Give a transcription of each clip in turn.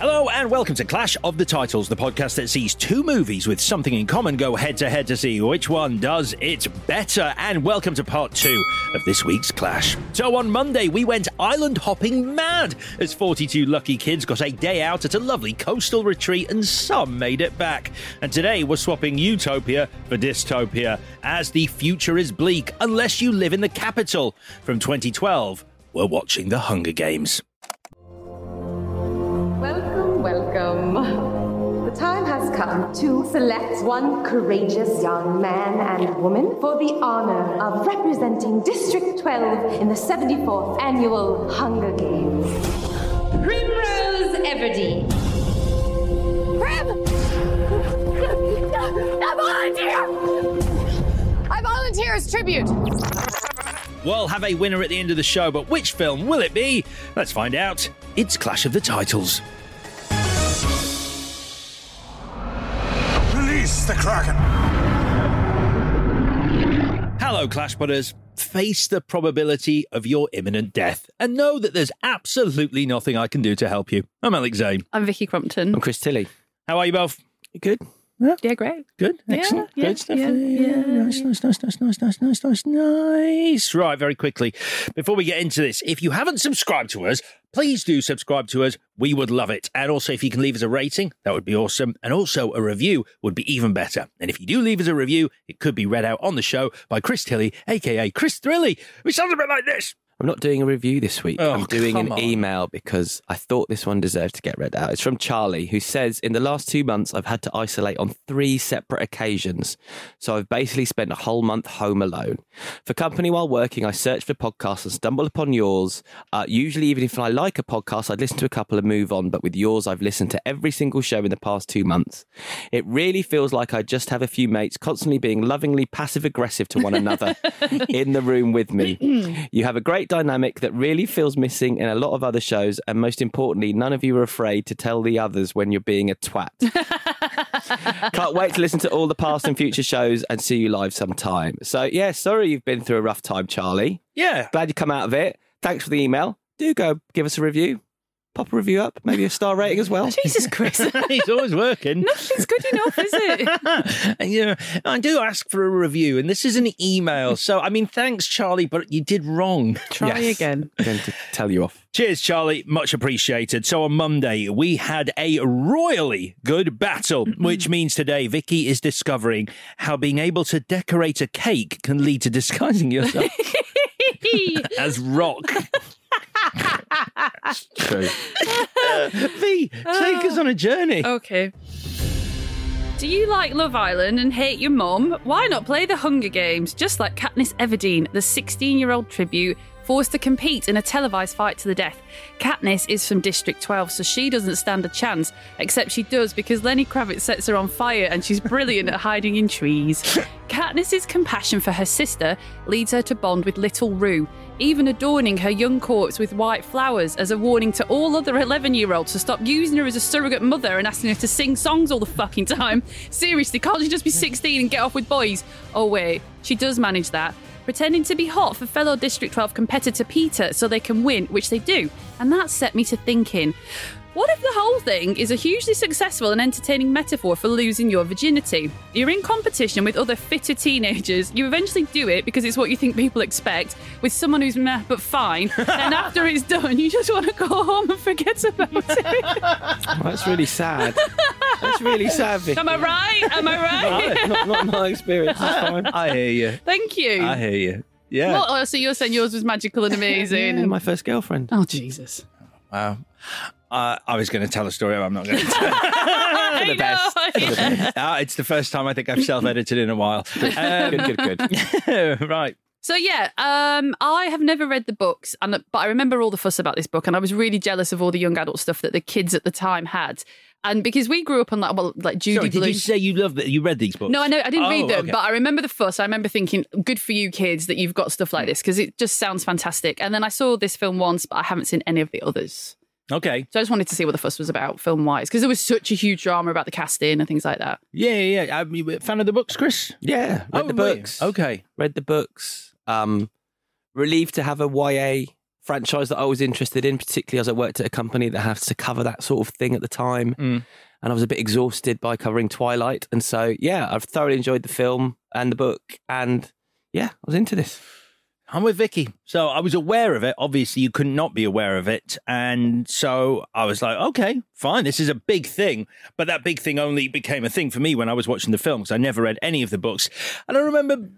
Hello and welcome to Clash of the Titles, the podcast that sees two movies with something in common go head to head to see which one does it better. And welcome to part two of this week's Clash. So on Monday, we went island hopping mad as 42 lucky kids got a day out at a lovely coastal retreat and some made it back. And today, we're swapping utopia for dystopia as the future is bleak unless you live in the capital. From 2012, we're watching The Hunger Games. Welcome. The time has come to select one courageous young man and woman for the honor of representing District 12 in the 74th Annual Hunger Games. Primrose Everdeen. Prim! I volunteer! I volunteer as tribute. We'll have a winner at the end of the show, but which film will it be? Let's find out. It's Clash of the Titles. The Kraken! Hello, Clash Butters. Face the probability of your imminent death and know that there's absolutely nothing I can do to help you. I'm Alex Zane. I'm Vicky Crompton. I'm Chris Tilly. How are you both? Good. Yeah, great. Good. Yeah, Excellent. yeah, Good stuff. yeah, yeah. Nice, nice, nice, nice, nice, nice, nice, nice, nice. Right, very quickly. Before we get into this, if you haven't subscribed to us, please do subscribe to us. We would love it. And also, if you can leave us a rating, that would be awesome. And also, a review would be even better. And if you do leave us a review, it could be read out on the show by Chris Tilly, aka Chris Thrilly, which sounds a bit like this. I'm not doing a review this week. Oh, I'm doing an on. email because I thought this one deserved to get read out. It's from Charlie, who says, In the last two months, I've had to isolate on three separate occasions. So I've basically spent a whole month home alone. For company while working, I search for podcasts and stumble upon yours. Uh, usually, even if I like a podcast, I'd listen to a couple and move on. But with yours, I've listened to every single show in the past two months. It really feels like I just have a few mates constantly being lovingly passive aggressive to one another in the room with me. You have a great dynamic that really feels missing in a lot of other shows, and most importantly, none of you are afraid to tell the others when you're being a twat. Can't wait to listen to all the past and future shows and see you live sometime. So, yeah, sorry you've been through a rough time, Charlie. Yeah. Glad you come out of it. Thanks for the email. Do go give us a review. Pop a review up, maybe a star rating as well. Jesus, Chris. He's always working. Nothing's good enough, is it? And, you know, I do ask for a review, and this is an email. So, I mean, thanks, Charlie, but you did wrong. Try Yes. again. I'm going to tell you off. Cheers, Charlie. Much appreciated. So on Monday, we had a royally good battle, which means today Vicky is discovering how being able to decorate a cake can lead to disguising yourself as rock. True. V, take us on a journey. okay. Do you like Love Island and hate your mum? Why not play the Hunger Games? Just like Katniss Everdeen, the 16 year old tribute forced to compete in a televised fight to the death. Katniss is from District 12, so she doesn't stand a chance, except she does because Lenny Kravitz sets her on fire and she's brilliant at hiding in trees. Katniss's compassion for her sister leads her to bond with little Rue, even adorning her young corpse with white flowers as a warning to all other 11 year olds to stop using her as a surrogate mother and asking her to sing songs all the fucking time. Seriously, can't she just be 16 and get off with boys? Oh, wait, she does manage that. Pretending to be hot for fellow District 12 competitor Peeta so they can win, which they do. And that set me to thinking what if the whole thing is a hugely successful and entertaining metaphor for losing your virginity? You're in competition with other fitter teenagers. You eventually do it because it's what you think people expect with someone who's meh but fine. and after it's done, you just want to go home and forget about it. Oh, that's really sad. That's really sad, Vicky. Am I right? Am I right? not, not my experience. It's fine. I hear you. Thank you. I hear you. Yeah. What, oh, so you're saying yours was magical and amazing? Yeah, my first girlfriend. oh, Jesus. Wow. Uh, I was going to tell a story. I'm not going to. tell. For the best. Uh, it's the first time I think I've self-edited in a while. Um, Good, good, good. right. So yeah, um, I have never read the books, and but I remember all the fuss about this book, and I was really jealous of all the young adult stuff that the kids at the time had. And because we grew up on like well, like Judy Sorry, did Blume. you say you love that? You read these books? No, I know I didn't Oh, read them, okay. but I remember the fuss. I remember thinking, "Good for you, kids, that you've got stuff like this," because it just sounds fantastic. And then I saw this film once, but I haven't seen any of the others. Okay. So I just wanted to see what the fuss was about, film wise, because there was such a huge drama about the casting and things like that. Yeah, yeah. yeah. Um, you a fan of the books, Chris? Yeah, read Oh, the were you? books. Okay. Read the books. Um, relieved to have a YA franchise that I was interested in, particularly as I worked at a company that has to cover that sort of thing at the time. Mm. And I was a bit exhausted by covering Twilight. And so, yeah, I've thoroughly enjoyed the film and the book. And yeah, I was into this. I'm with Vicky. So I was aware of it. Obviously, you could not be aware of it. And so I was like, okay, fine. This is a big thing. But that big thing only became a thing for me when I was watching the film because I never read any of the books. And I remember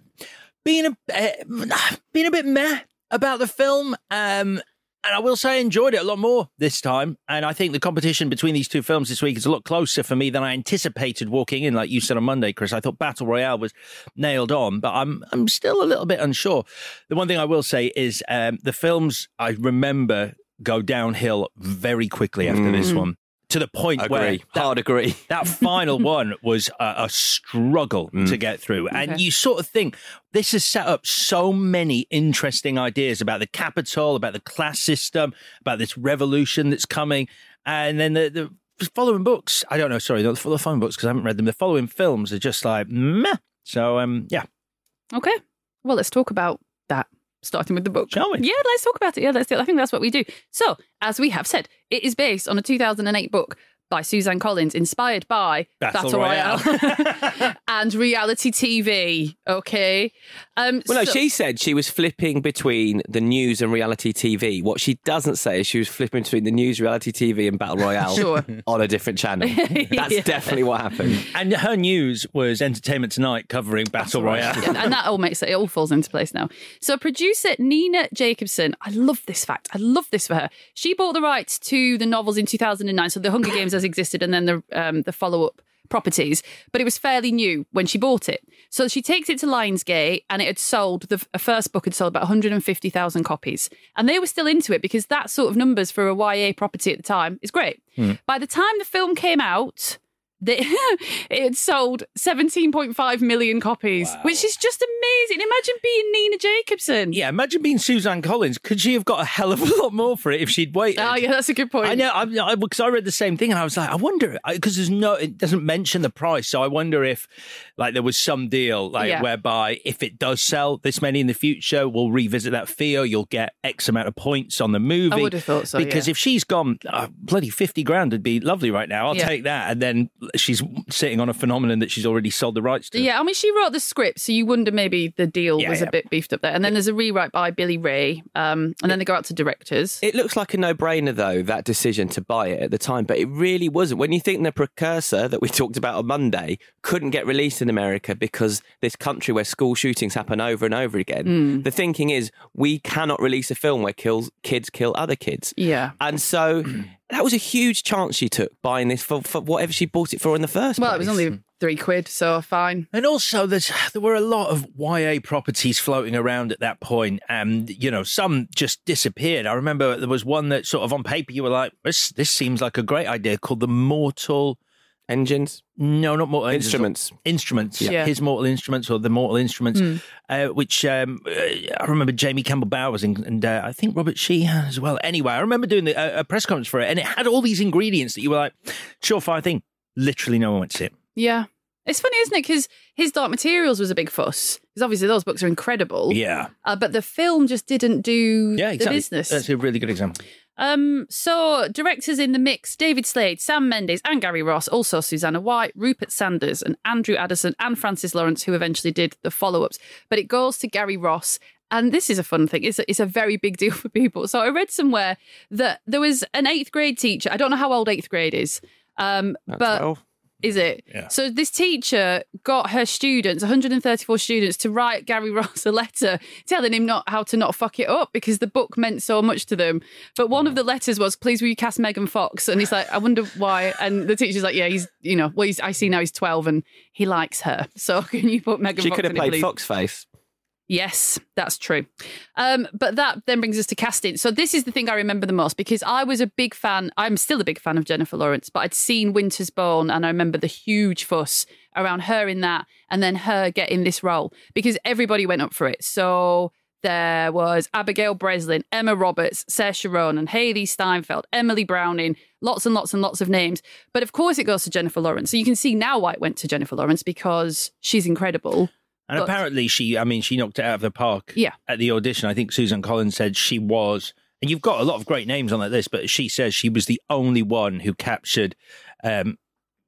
being a, uh, being a bit meh about the film. Um, and I will say I enjoyed it a lot more this time. And I think the competition between these two films this week is a lot closer for me than I anticipated walking in. Like you said on Monday, Chris, I thought Battle Royale was nailed on, but I'm I'm still a little bit unsure. The one thing I will say is um, the films I remember go downhill very quickly after this one. To the point where Agree. that- Hard agree. that final one was a, a struggle to get through. And Okay. you sort of think this has set up so many interesting ideas about the capital, about the class system, about this revolution that's coming. And then the, the following books, I don't know, sorry, the, the following books, because I haven't read them, the following films are just like, meh. So, um, yeah. Okay. Well, let's talk about that. Starting with the book. Shall we? Yeah, let's talk about it. Yeah, let's do it. I think that's what we do. So, as we have said, it is based on a 2008 book by Suzanne Collins, inspired by Battle Battle, Royale, and reality TV. Okay. Um, Well, no, she said she was flipping between the news and reality TV. What she doesn't say is she was flipping between the news, reality TV, and Battle Royale Sure. on a different channel. That's Yeah. definitely what happened. And her news was Entertainment Tonight covering Battle Royale. and, and that all makes it, it all falls into place now. So, producer Nina Jacobson, I love this fact. I love this for her. She bought the rights to the novels in 2009. So, The Hunger Games existed, and then the um, the follow up properties, but it was fairly new when she bought it. So she takes it to Lionsgate, and it had sold the first book had sold about 150,000 copies, and they were still into it because that sort of numbers for a YA property at the time is great. By the time the film came out. It sold 17.5 million copies, which is just amazing. Imagine being Nina Jacobson. Yeah, imagine being Suzanne Collins. Could she have got a hell of a lot more for it if she'd waited? Oh, yeah, that's a good point. I know, because I, because I read the same thing, and I was like, I wonder, because there's no, it doesn't mention the price, so I wonder if, like, there was some deal, like, Yeah. whereby if it does sell this many in the future, we'll revisit that fee, or you'll get X amount of points on the movie. I would have thought so, Because yeah. if she's gone, uh, bloody fifty grand would be lovely right now. I'll Yeah. take that, and then she's sitting on a phenomenon that she's already sold the rights to. Yeah, I mean, she wrote the script, so you wonder maybe the deal Yeah, was yeah. a bit beefed up there. And then there's a rewrite by Billy Ray, um, and then they go out to directors. It looks like a no-brainer, though, that decision to buy it at the time, but it really wasn't. When you think the precursor that we talked about on Monday couldn't get released in America because this country where school shootings happen over and over again, the thinking is we cannot release a film where kills kids kill other kids. Yeah. And so that was a huge chance she took buying this for, for whatever she bought it for in the first Well, place. it was only three quid, so fine. And also, there's there were a lot of YA properties floating around at that point, and you know, some just disappeared. I remember there was one that sort of on paper you were like, "This this seems like a great idea," called the Mortal. Engines, No, not Mortal Engines, instruments. Instruments, Yeah. his Mortal Instruments or the Mortal Instruments, uh, which um, uh, I remember Jamie Campbell Bowers and, and uh, I think Robert Sheehan as well. Anyway, I remember doing the, uh, a press conference for it, and it had all these ingredients that you were like, surefire thing. Literally, no one went to see it. Yeah. It's funny, isn't it? Because his Dark Materials was a big fuss. Because obviously those books are incredible. Yeah, Uh, but the film just didn't do yeah, the exactly. business. That's a really good example. Um, so directors in the mix: David Slade, Sam Mendes, and Gary Ross. Also Susanna White, Rupert Sanders, and Andrew Adamson, and Francis Lawrence, who eventually did the follow-ups. But it goes to Gary Ross. And this is a fun thing. It's a, it's a very big deal for people. So I read somewhere that there was an eighth grade teacher. I don't know how old eighth grade is, um, but 12. Is it? Yeah. So this teacher got her students, 134 students, to write Gary Ross a letter telling him not how to not fuck it up because the book meant so much to them. But one of mm. the letters was, "Please will you cast Megan Fox?" And he's like, "I wonder why." And the teacher's like, "Yeah, he's you know, well, he's, I see now he's 12 and he likes her. So can you put Megan She Fox could have in it, played? Foxface. Yes, that's true. Um, but that then brings us to casting. So this is the thing I remember the most because I was a big fan. I'm still a big fan of Jennifer Lawrence, but I'd seen Winter's Bone and I remember the huge fuss around her in that, and then her getting this role because everybody went up for it. So there was Abigail Breslin, Emma Roberts, Saoirse Ronan, Hailee Steinfeld, Emily Browning, lots and lots and lots of names. But of course, it goes to Jennifer Lawrence. So you can see now why it went to Jennifer Lawrence because she's incredible. And But- apparently, she, I mean, she knocked it out of the park Yeah. at the audition. I think Susan Collins said she was, and you've got a lot of great names on that list, but she says she was the only one who captured um,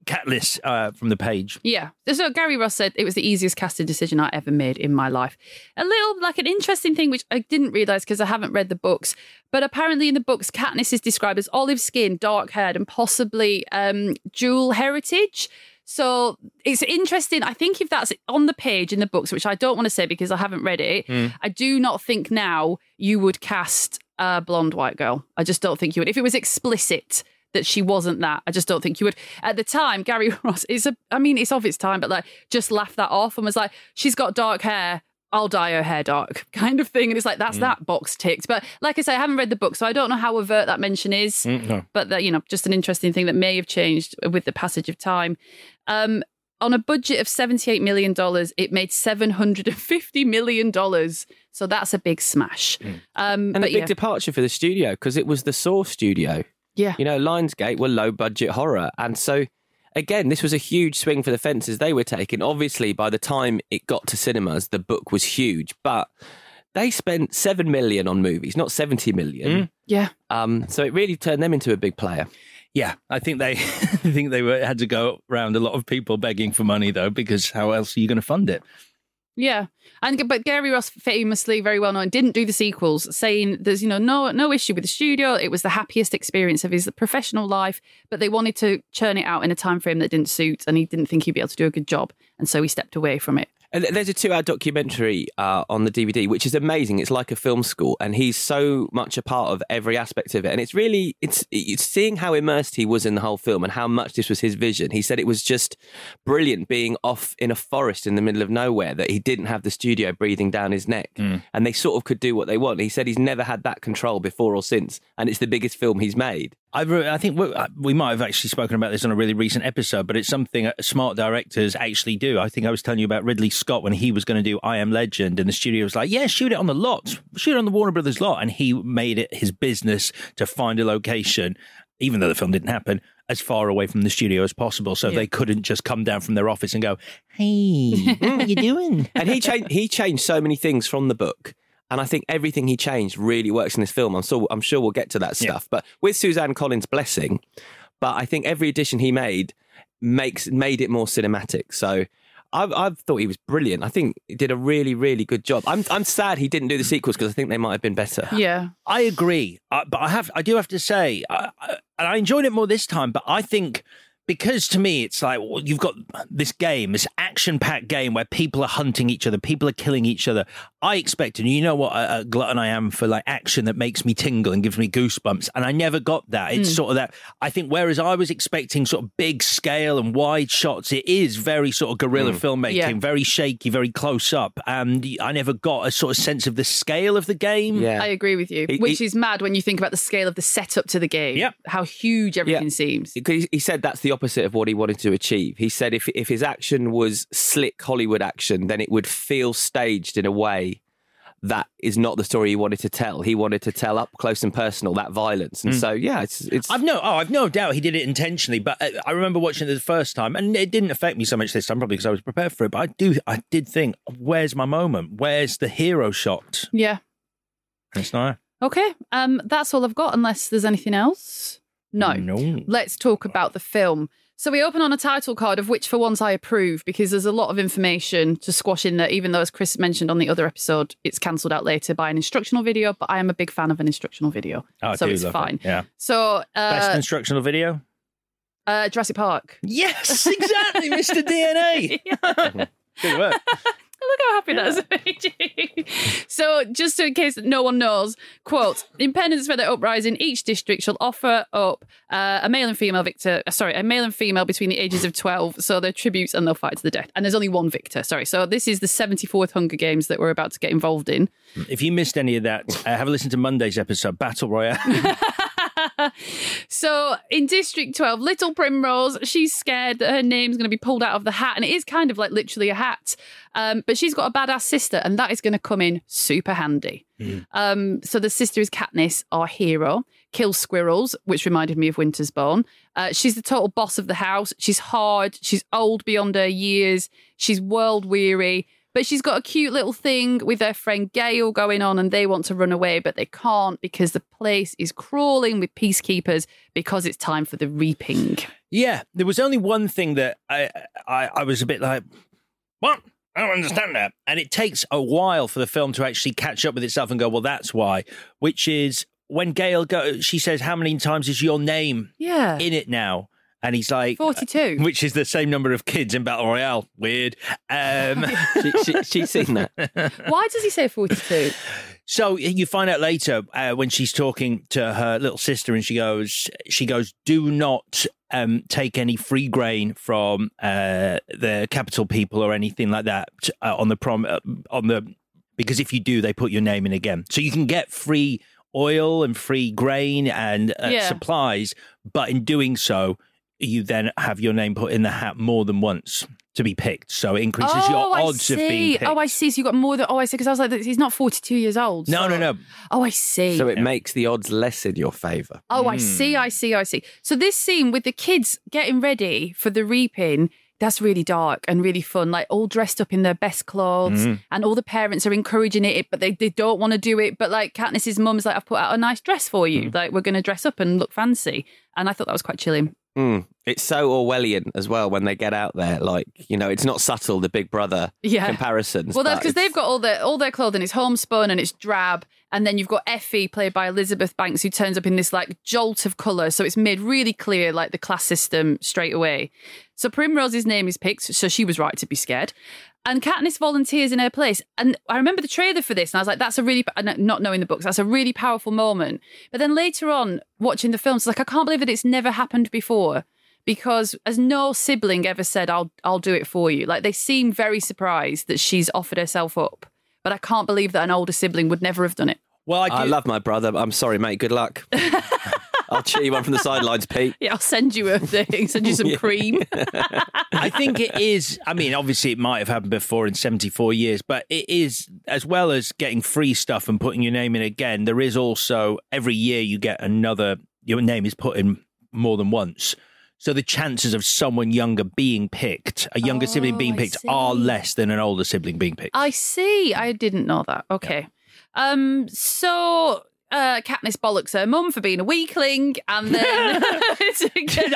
Katniss uh, from the page. Yeah. So Gary Ross said it was the easiest casting decision I ever made in my life. A little like an interesting thing, which I didn't realize because I haven't read the books, but apparently in the books, Katniss is described as olive skin, dark haired, and possibly um, dual heritage. So it's interesting. I think if that's on the page in the books, which I don't want to say because I haven't read it, hmm. I do not think now you would cast a blonde white girl. I just don't think you would. If it was explicit that she wasn't that, I just don't think you would. At the time, Gary Ross is a, I mean, it's of its time, but like just laughed that off and was like, she's got dark hair. I'll dye her hair dark, kind of thing. And it's like, that's that box ticked. But like I say, I haven't read the book, so I don't know how overt that mention is. no. But that, you know, just an interesting thing that may have changed with the passage of time. Um, on a budget of $78 million, it made $750 million. So that's a big smash. Um, And but a big yeah. departure for the studio because it was the Source studio. yeah. You know, Lionsgate were low budget horror. And so, again, this was a huge swing for the fences they were taking. Obviously, by the time it got to cinemas, the book was huge, but they spent 7 million on movies, not 70 million. Yeah. Um, so it really turned them into a big player. Yeah, I think they, I think they were, had to go around a lot of people begging for money though, because how else are you going to fund it? Yeah, and but Gary Ross famously, very well known, didn't do the sequels, saying there's you know no no issue with the studio. It was the happiest experience of his professional life, but they wanted to churn it out in a time frame that didn't suit, and he didn't think he'd be able to do a good job, and so he stepped away from it. And there's a two hour documentary uh, on the DVD, which is amazing. It's like a film school, and he's so much a part of every aspect of it. And it's really, it's, it's seeing how immersed he was in the whole film and how much this was his vision. He said it was just brilliant being off in a forest in the middle of nowhere, that he didn't have the studio breathing down his neck, and they sort of could do what they want. He said he's never had that control before or since, and it's the biggest film he's made. I, re- I think we, uh, we might have actually spoken about this on a really recent episode, but it's something uh, smart directors actually do. I think I was telling you about Ridley Scott when he was going to do I Am Legend, and the studio was like, "Yeah, shoot it on the lot, shoot it on the Warner Brothers lot," and he made it his business to find a location, even though the film didn't happen, as far away from the studio as possible, so they couldn't just come down from their office and go, "Hey, what are you doing?" and he changed he changed so many things from the book and I think everything he changed really works in this film. I'm so I'm sure we'll get to that stuff. But with Suzanne Collins' blessing, but I think every addition he made makes made it more cinematic. So I've, I've thought he was brilliant. I think he did a really, really good job. I'm I'm sad he didn't do the sequels because I think they might have been better. Yeah, I agree, uh, but I have I do have to say, I, I, and I enjoyed it more this time. But I think because to me, it's like well, you've got this game, this action-packed game where people are hunting each other, people are killing each other. I expected, you know what a, a glutton I am for like action that makes me tingle and gives me goosebumps, and I never got that. It's Hmm. sort of that. I think whereas I was expecting sort of big scale and wide shots, it is very sort of guerrilla hmm. filmmaking, Yeah. very shaky, very close up, and I never got a sort of sense of the scale of the game. Yeah. I agree with you, He- which he- is mad when you think about the scale of the setup to the game. Yep. How huge everything seems. Because he said that's the opposite of what he wanted to achieve. He said if if his action was slick Hollywood action, then it would feel staged in a way that is not the story he wanted to tell. He wanted to tell up close and personal that violence, and so yeah, it's it's. I've no, oh, I've no doubt he did it intentionally. But uh, I remember watching it the first time, and it didn't affect me so much this time, probably because I was prepared for it. But I do, I did think, where's my moment? Where's the hero shot? Yeah. And It's not. Okay. Um, that's all I've got. Unless there's anything else. No. No. Let's talk about the film. So we open on a title card of which, for once, I approve because there's a lot of information to squash in there. Even though, as Chris mentioned on the other episode, it's cancelled out later by an instructional video. But I am a big fan of an instructional video, Oh, I so do it's love it. fine. Yeah. So Best uh, instructional video. uh, Jurassic Park. Yes, exactly, Mr. DNA. Good work. Look how happy that is. so, just in case no one knows, quote: Independence for the uprising. Each district shall offer up uh, a male and female victor. uh, Sorry, a male and female between the ages of twelve. So they're tributes and they'll fight to the death. And there's only one victor. Sorry. So this is the 74th Hunger Games that we're about to get involved in. If you missed any of that, uh, have a listen to Monday's episode, Battle Royale. So in District 12, Little Primrose, she's scared that her name's going to be pulled out of the hat. And it is kind of like literally a hat. Um, but she's got a badass sister, and that is going to come in super handy. Um, so the sister is Katniss, our hero, kills squirrels, which reminded me of Winter's Bone. Uh, she's the total boss of the house. She's hard. She's old beyond her years. She's world weary. But she's got a cute little thing with her friend Gale going on, and they want to run away, but they can't because the place is crawling with peacekeepers because it's time for the reaping. yeah, there was only one thing that I, I, I was a bit like, what? I don't understand that. And it takes a while for the film to actually catch up with itself and go, well, that's why. Which is when Gale go, she says, "How many times is your name Yeah. in it now?" And he's like, 42. which is the same number of kids in Battle Royale. Weird. Um, she, she, she's seen that. Why does he say 42? So you find out later uh, when she's talking to her little sister, and she goes, "She goes, do not um, take any free grain from uh, the capital people or anything like that uh, on the prom uh, on the because if you do, they put your name in again. So you can get free oil and free grain and uh, Yeah. supplies, but in doing so, you then have your name put in the hat more than once to be picked. So it increases your Oh, I odds of being see. picked. Oh, I see. So you got more than. Oh, I see. Because I was like, he's not 42 years old. no, so- no, no. Oh, I see. So it makes the odds less in your favour. Oh, I see, hmm. I see, I see. So this scene with the kids getting ready for the reaping, that's really dark and really fun. Like all dressed up in their best clothes, mm-hmm. and all the parents are encouraging it, but they, they don't want to do it. But like Katniss's mum's like, I've put out a nice dress for you. Mm. Like we're going to dress up and look fancy. And I thought that was quite chilling. Mm. It's so Orwellian as well when they get out there. Like, you know, it's not subtle, the Big Brother Yeah. comparisons. Well, that's because they've got all their all their clothing. It's homespun and it's drab, and then you've got Effie played by Elizabeth Banks, who turns up in this like jolt of colour. So it's made really clear, like the class system straight away. So Primrose's name is picked, so she was right to be scared. And Katniss volunteers in her place. And I remember the trailer for this, and I was like, that's a really, not knowing the books, that's a really powerful moment. But then later on, watching the films, like, I can't believe that it's never happened before because as no sibling ever said I'll I'll do it for you. Like they seem very surprised that she's offered herself up. But I can't believe that an older sibling would never have done it. Well, I, do, I love my brother. but I'm sorry, mate. Good luck. I'll cheer you on from the sidelines, Pete. Yeah, I'll send you a thing, send you some cream. I think it is. I mean, obviously, it might have happened before in 74 years, but it is, as well as getting free stuff and putting your name in again, there is also every year you get another, your name is put in more than once. So the chances of someone younger being picked, a younger sibling Oh, being picked, are less than an older sibling being picked. I see. I didn't know that. Okay. Um so uh Katniss bollocks her mum for being a weakling and then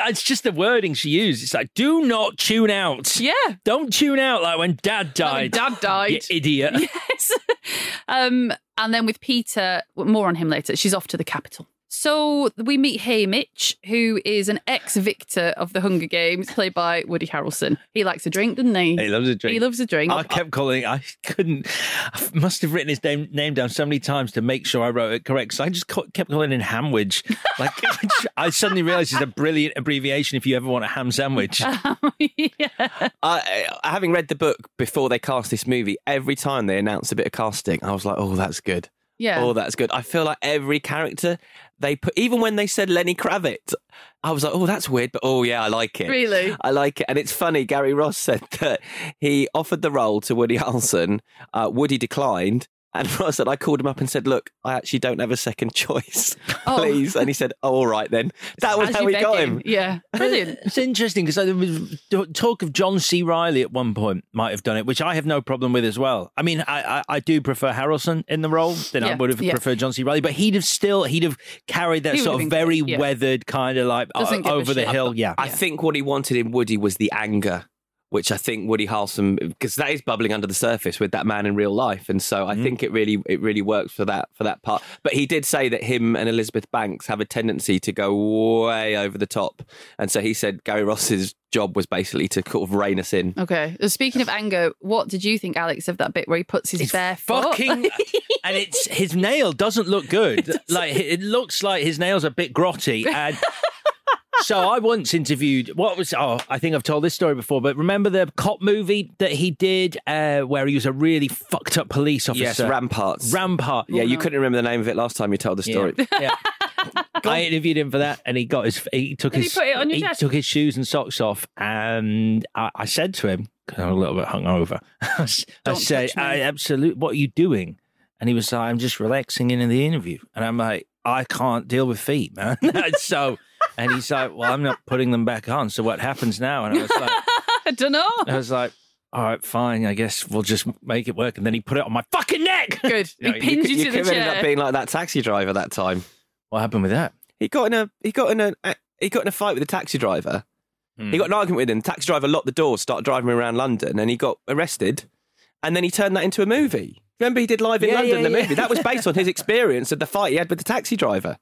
it's just the wording she used. It's like, do not tune out. Yeah. Don't tune out like when dad Like when died. Dad died. You idiot. Yes. um, and then with Peeta, more on him later. She's off to the capital. So we meet Haymitch, who is an ex-victor of the Hunger Games, played by Woody Harrelson. He likes a drink, doesn't he? He loves a drink. He loves a drink. I kept calling. I couldn't. I must have written his name, name down so many times to make sure I wrote it correct. So I just kept calling him Hamwich. Like I suddenly realised it's a brilliant abbreviation if you ever want a ham sandwich. Oh, yeah. I, I- having read the book before they cast this movie, every time they announced a bit of casting, I was like, "Oh, that's good. Yeah. Oh, that's good." I feel like every character they put, even when they said Lenny Kravitz, I was like, "Oh, that's weird," but oh yeah, I like it. Really? I like it, and it's funny. Gary Ross said that he offered the role to Woody Harrelson. Uh, Woody declined. And Ross said, I called him up and said, Look, I actually don't have a second choice, Oh. please. And he said, Oh, all right then. That was As how we beg got him. him. Yeah. Brilliant. It's interesting because there was talk of John C. Reilly at one point might have done it, which I have no problem with as well. I mean, I, I, I do prefer Harrelson in the role than I would have yeah. preferred John C. Reilly, but he'd have still he'd have carried that He sort of very great, yeah. weathered kind of like o- Doesn't uh, give a over the shit. hill. Yeah, I think what he wanted in Woody was the anger, which I think Woody Harrelson, because that is bubbling under the surface with that man in real life, and so I Mm. think it really it really works for that for that part. But he did say that him and Elizabeth Banks have a tendency to go way over the top, and so he said Gary Ross's job was basically to sort of rein us in. Okay. Uh, Speaking of anger, what did you think, Alex, of that bit where he puts his It's bare foot? fucking and it's his nail doesn't look good. like it looks like his nails are a bit grotty and. So I once interviewed what was oh I think I've told this story before but remember the cop movie that he did uh, where he was a really fucked up police officer Yes, Ramparts. Rampart yeah, you couldn't remember the name of it last time you told the story. yeah. yeah. I interviewed him for that, and he got his. He took Did he his. put it on your he desk? took his shoes and socks off, and I, I said to him, because I'm a little bit hungover. I s- I Don't said, touch me. "I absolute. What are you doing?" And he was like, "I'm just relaxing in the interview," and I'm like, "I can't deal with feet, man." so, and he's like, "Well, I'm not putting them back on. So what happens now?" And I was like, I don't know. "I was like." All right, fine. I guess we'll just make it work. And then he put it on my fucking neck. Good. You know, he you You, you, could to have the ended up being like that taxi driver that time. What happened with that? He got in a he got in a he got in a fight with a taxi driver. Hmm. He got an argument with him. The taxi driver locked the door, started driving him around London, and he got arrested. And then he turned that into a movie. Remember, he did Live in Yeah, London, yeah, the yeah. movie. That was based on his experience of the fight he had with the taxi driver.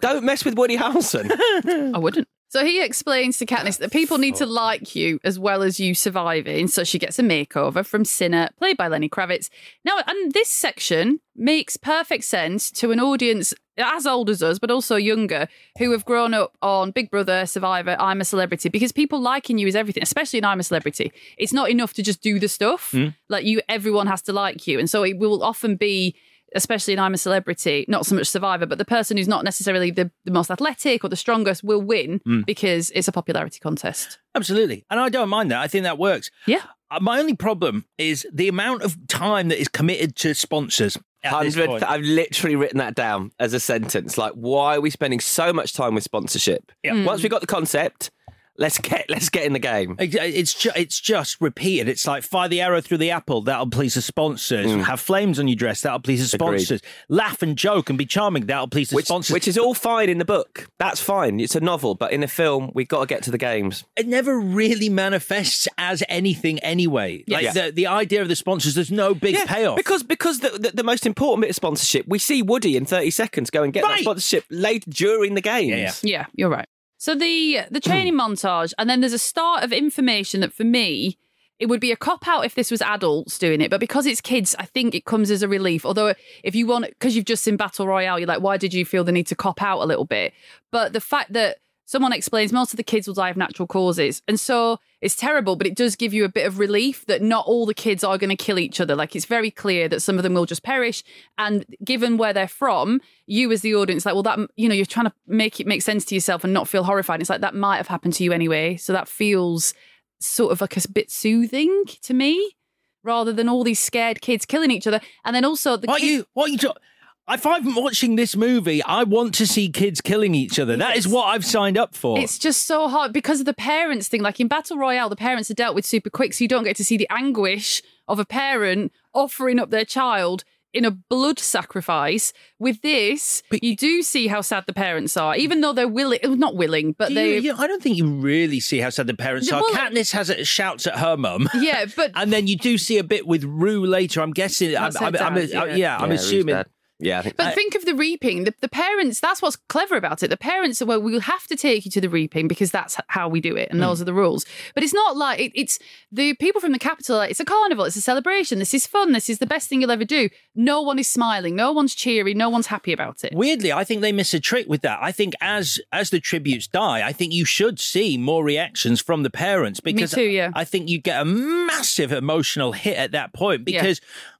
Don't mess with Woody Harrelson. I wouldn't. So he explains to Katniss that people need to like you as well as you surviving. So she gets a makeover from Cinna, played by Lenny Kravitz. Now, and this section makes perfect sense to an audience as old as us, but also younger, who have grown up on Big Brother, Survivor, I'm a Celebrity, because people liking you is everything, especially in I'm a Celebrity. It's not enough to just do the stuff. Mm. Like you, everyone has to like you. And so it will often be especially in I'm a Celebrity, not so much Survivor, but the person who's not necessarily the, the most athletic or the strongest will win because it's a popularity contest. Absolutely. And I don't mind that. I think that works. Yeah. Uh, My only problem is the amount of time that is committed to sponsors. Hundred. point. I've literally written that down as a sentence. Like, why are we spending so much time with sponsorship? Yeah. Once we got the concept, let's get let's get in the game. It's just, it's just repeated. It's like fire the arrow through the apple. That'll please the sponsors. Have flames on your dress. That'll please the Mm. Agreed. sponsors. Laugh and joke and be charming. That'll please the Which, sponsors. which is all fine in the book. That's fine. It's a novel, but in a film, we've got to get to the games. it never really manifests as anything anyway. Like Yeah. the, the idea of the sponsors, there's no big payoff. Because because the, the, the most important bit of sponsorship, we see Woody in 30 seconds go and get Right. that sponsorship late during the games. Yeah, yeah. Yeah, you're right. So the the training montage, and then there's a start of information that for me, it would be a cop out if this was adults doing it, but because it's kids, I think it comes as a relief. Although if you want, because you've just seen Battle Royale, you're like, why did you feel the need to cop out a little bit? But the fact that someone explains most of the kids will die of natural causes, and so it's terrible, but it does give you a bit of relief that not all the kids are going to kill each other. Like it's very clear that some of them will just perish, and given where they're from, you as the audience, like, well, that you know, you're trying to make it make sense to yourself and not feel horrified. It's like that might have happened to you anyway, so that feels sort of like a bit soothing to me, rather than all these scared kids killing each other. And then also the what kids, you what you if I'm watching this movie, I want to see kids killing each other. That is what I've signed up for. It's just so hard because of the parents thing. Like in Battle Royale, the parents are dealt with super quick, so you don't get to see the anguish of a parent offering up their child in a blood sacrifice. With this, but, you do see how sad the parents are, even though they're willing, not willing, but they. you- you- I don't think you really see how sad the parents Yeah, are. well- Katniss has it shouts at her mum. Yeah, but and then you do see a bit with Rue later. I'm guessing. I'm, I'm, I'm- dad, yeah. yeah, I'm Yeah, Rue's assuming. Yeah, I think But think of the reaping. The, the parents, that's what's clever about it. The parents are, well, we'll have to take you to the reaping because that's how we do it and hmm. those are the rules. But it's not like, it, it's the people from the capital, it's a carnival, it's a celebration. This is fun. This is the best thing you'll ever do. No one is smiling. No one's cheery. No one's happy about it. Weirdly, I think they miss a trick with that. I think as as the tributes die, I think you should see more reactions from the parents because too, yeah. I think you get a massive emotional hit at that point Yeah.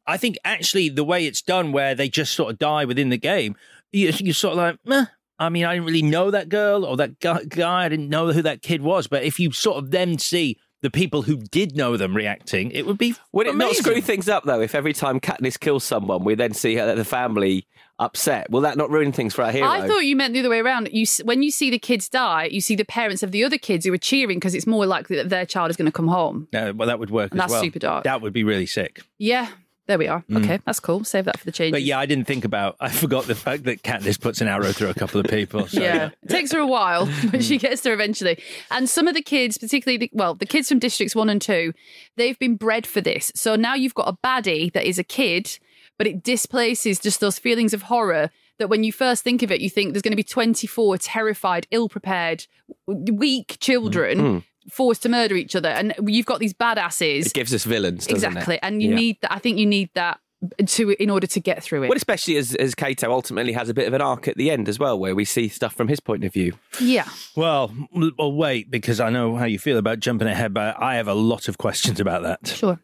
Because I think actually the way it's done, where they just sort of die within the game, you, you're sort of like, Meh. I mean, I didn't really know that girl or that guy, guy. I didn't know who that kid was. But if you sort of then see the people who did know them reacting, it would be Would it not screw things up though if every time Katniss kills someone, we then see her, the family upset? Will that not ruin things for our hero? I thought you meant the other way around. You when you see the kids die, you see the parents of the other kids who are cheering because it's more likely that their child is going to come home. No, well, that would work And as that's well. super dark. That would be really sick. Yeah, there we are. Mm. Okay, that's cool. Save that for the change. Mm. But yeah, I didn't think about. I forgot the fact that Katniss puts an arrow through a couple of people. So, yeah, it takes her a while, but she mm. gets there eventually. And some of the kids, particularly, the, well, the kids from districts one and two, they've been bred for this. So now you've got a baddie that is a kid, but it displaces just those feelings of horror that when you first think of it, you think there's going to be 24 terrified, ill prepared, weak mm. children forced to murder each other. And you've got these badasses. it gives us villains, doesn't Exactly. it? And you Yeah. need that. I think you need that to in order to get through it. Well, especially as as Cato ultimately has a bit of an arc at the end as well, where we see stuff from his point of view. yeah. Well, m- well, wait, because I know how you feel about jumping ahead, but I have a lot of questions about that. Sure.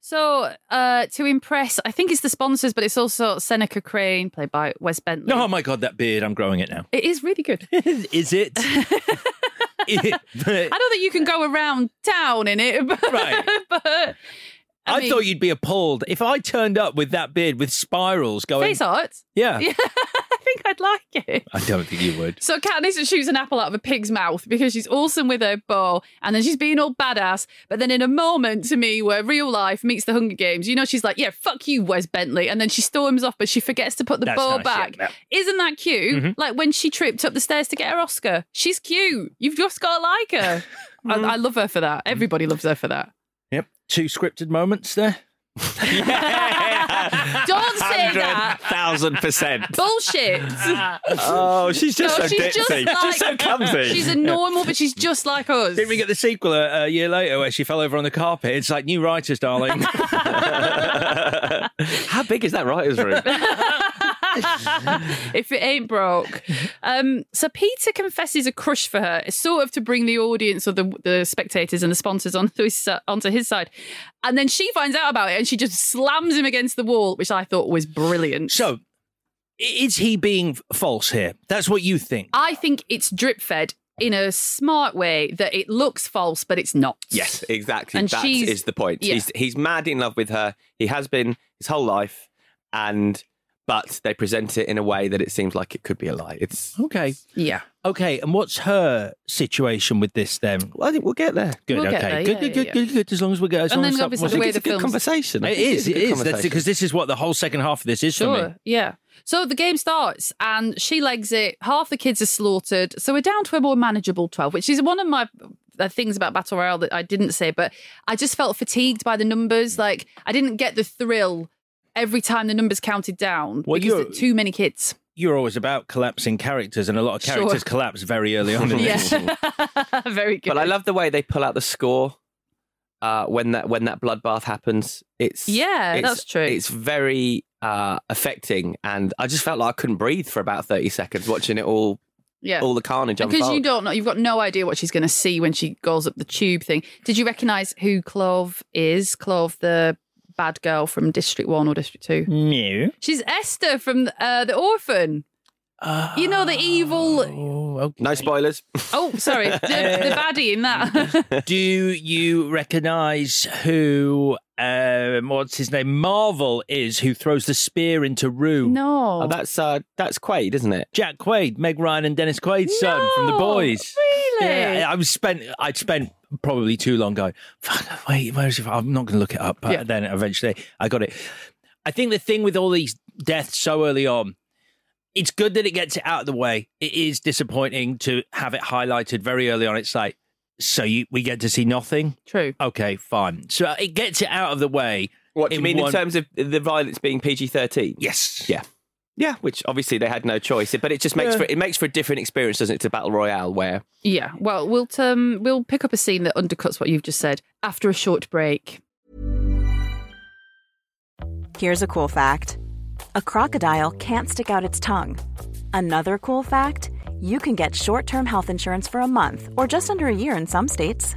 So, uh, to impress, I think it's the sponsors, but it's also Seneca Crane, played by Wes Bentley. Oh my god, that beard! I'm growing it now. It is really good. Is it? It- I don't think you can go around town in it, but, Right. but I, I, mean, thought you'd be appalled if I turned up with that beard with spirals going. face art. Yeah, Yeah, think I'd like it. I don't think you would. So Katniss shoots an apple out of a pig's mouth because she's awesome with her bow, and then she's being all badass. But then in a moment to me where real life meets the Hunger Games, you know, she's like, "Yeah, fuck you, Wes Bentley," and then she storms off, but she forgets to put the That's bow nice, back. yeah, Isn't that cute? Mm-hmm. Like when she tripped up the stairs to get her Oscar. She's cute. You've just got to like her. I, mm. I love her for that. Everybody loves her for that. Yep, two scripted moments there. Don't say that. Thousand percent. Bullshit. Oh, she's just No, so she's ditzy. just like just so comfy. She's a normal, but she's just like us. Didn't we get the sequel a, a year later where she fell over on the carpet? It's like new writers, darling. How big is that writer's room? if it ain't broke. Um, so Peeta confesses a crush for her, sort of to bring the audience or the, the spectators and the sponsors onto his, onto his side. And then she finds out about it and she just slams him against the wall, which I thought was brilliant. so, is he being false here? That's what you think. I think it's drip fed in a smart way that it looks false, but it's not. yes, exactly. And That she's- is the point. yeah. He's he's mad in love with her. He has been his whole life, and but they present it in a way that it seems like it could be a lie. It's Okay. Yeah. Okay, and what's her situation with this then? well, I think we'll get there. Good, We'll okay. get there, good, yeah, good, yeah, good, good, good. As long as we get as And long then as obviously well, the way it's a the good films- conversation. I It think is, it's a it good is. That's because this is what the whole second half of this is for Sure. me. Yeah. So the game starts and she legs it. Half the kids are slaughtered. So we're down to a more manageable 12, which is one of my uh, things about Battle Royale that I didn't say, but I just felt fatigued by the numbers. Like I didn't get the thrill every time the numbers counted down Well, because you're- there too many kids. You're always about collapsing characters, and a lot of Sure. characters collapse very early on in this. Yeah. Very good. But I love the way they pull out the score uh, when that when that bloodbath happens. It's Yeah, it's- that's true. It's very uh, affecting, and I just felt like I couldn't breathe for about thirty seconds watching it all yeah. all the carnage Because unfold. you don't know, you've got no idea what she's going to see when she goes up the tube thing. Did you recognise who Clove is? Clove, the bad girl from District One or District Two. No. She's Esther from uh, the Orphan. you know the evil. Oh, okay. no spoilers. Oh, sorry, the, the baddie in that. Do you recognise who, um, what's his name, Marvel is, who throws the spear into Rue? no, Oh, that's uh, that's Quaid, isn't it? Jack Quaid, Meg Ryan, and Dennis Quaid's son from The Boys. really? Yeah, I was spent. I'd spent probably too long going. Wait, where's your? I'm not going to look it up. But Yeah. then eventually, I got it. I think the thing with all these deaths so early on, it's good that it gets it out of the way. It is disappointing to have it highlighted very early on. It's like, so you we get to see nothing. True. Okay, fine. So it gets it out of the way. What do you mean one- in terms of the violence being PG thirteen? Yes. Yeah. Yeah, which obviously they had no choice, but it just makes for it makes for a different experience, doesn't it, to battle royale where Yeah. Well, we'll um, we'll pick up a scene that undercuts what you've just said after a short break. Here's a cool fact a crocodile can't stick out its tongue. Another cool fact you can get short term health insurance for a month or just under a year in some states.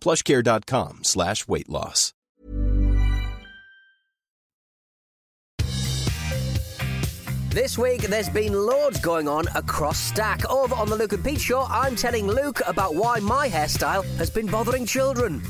plushcare.com slash weight loss. This week, there's been loads going on across Stak. Over on the Luke and Pete show, I'm telling Luke about why my hairstyle has been bothering children.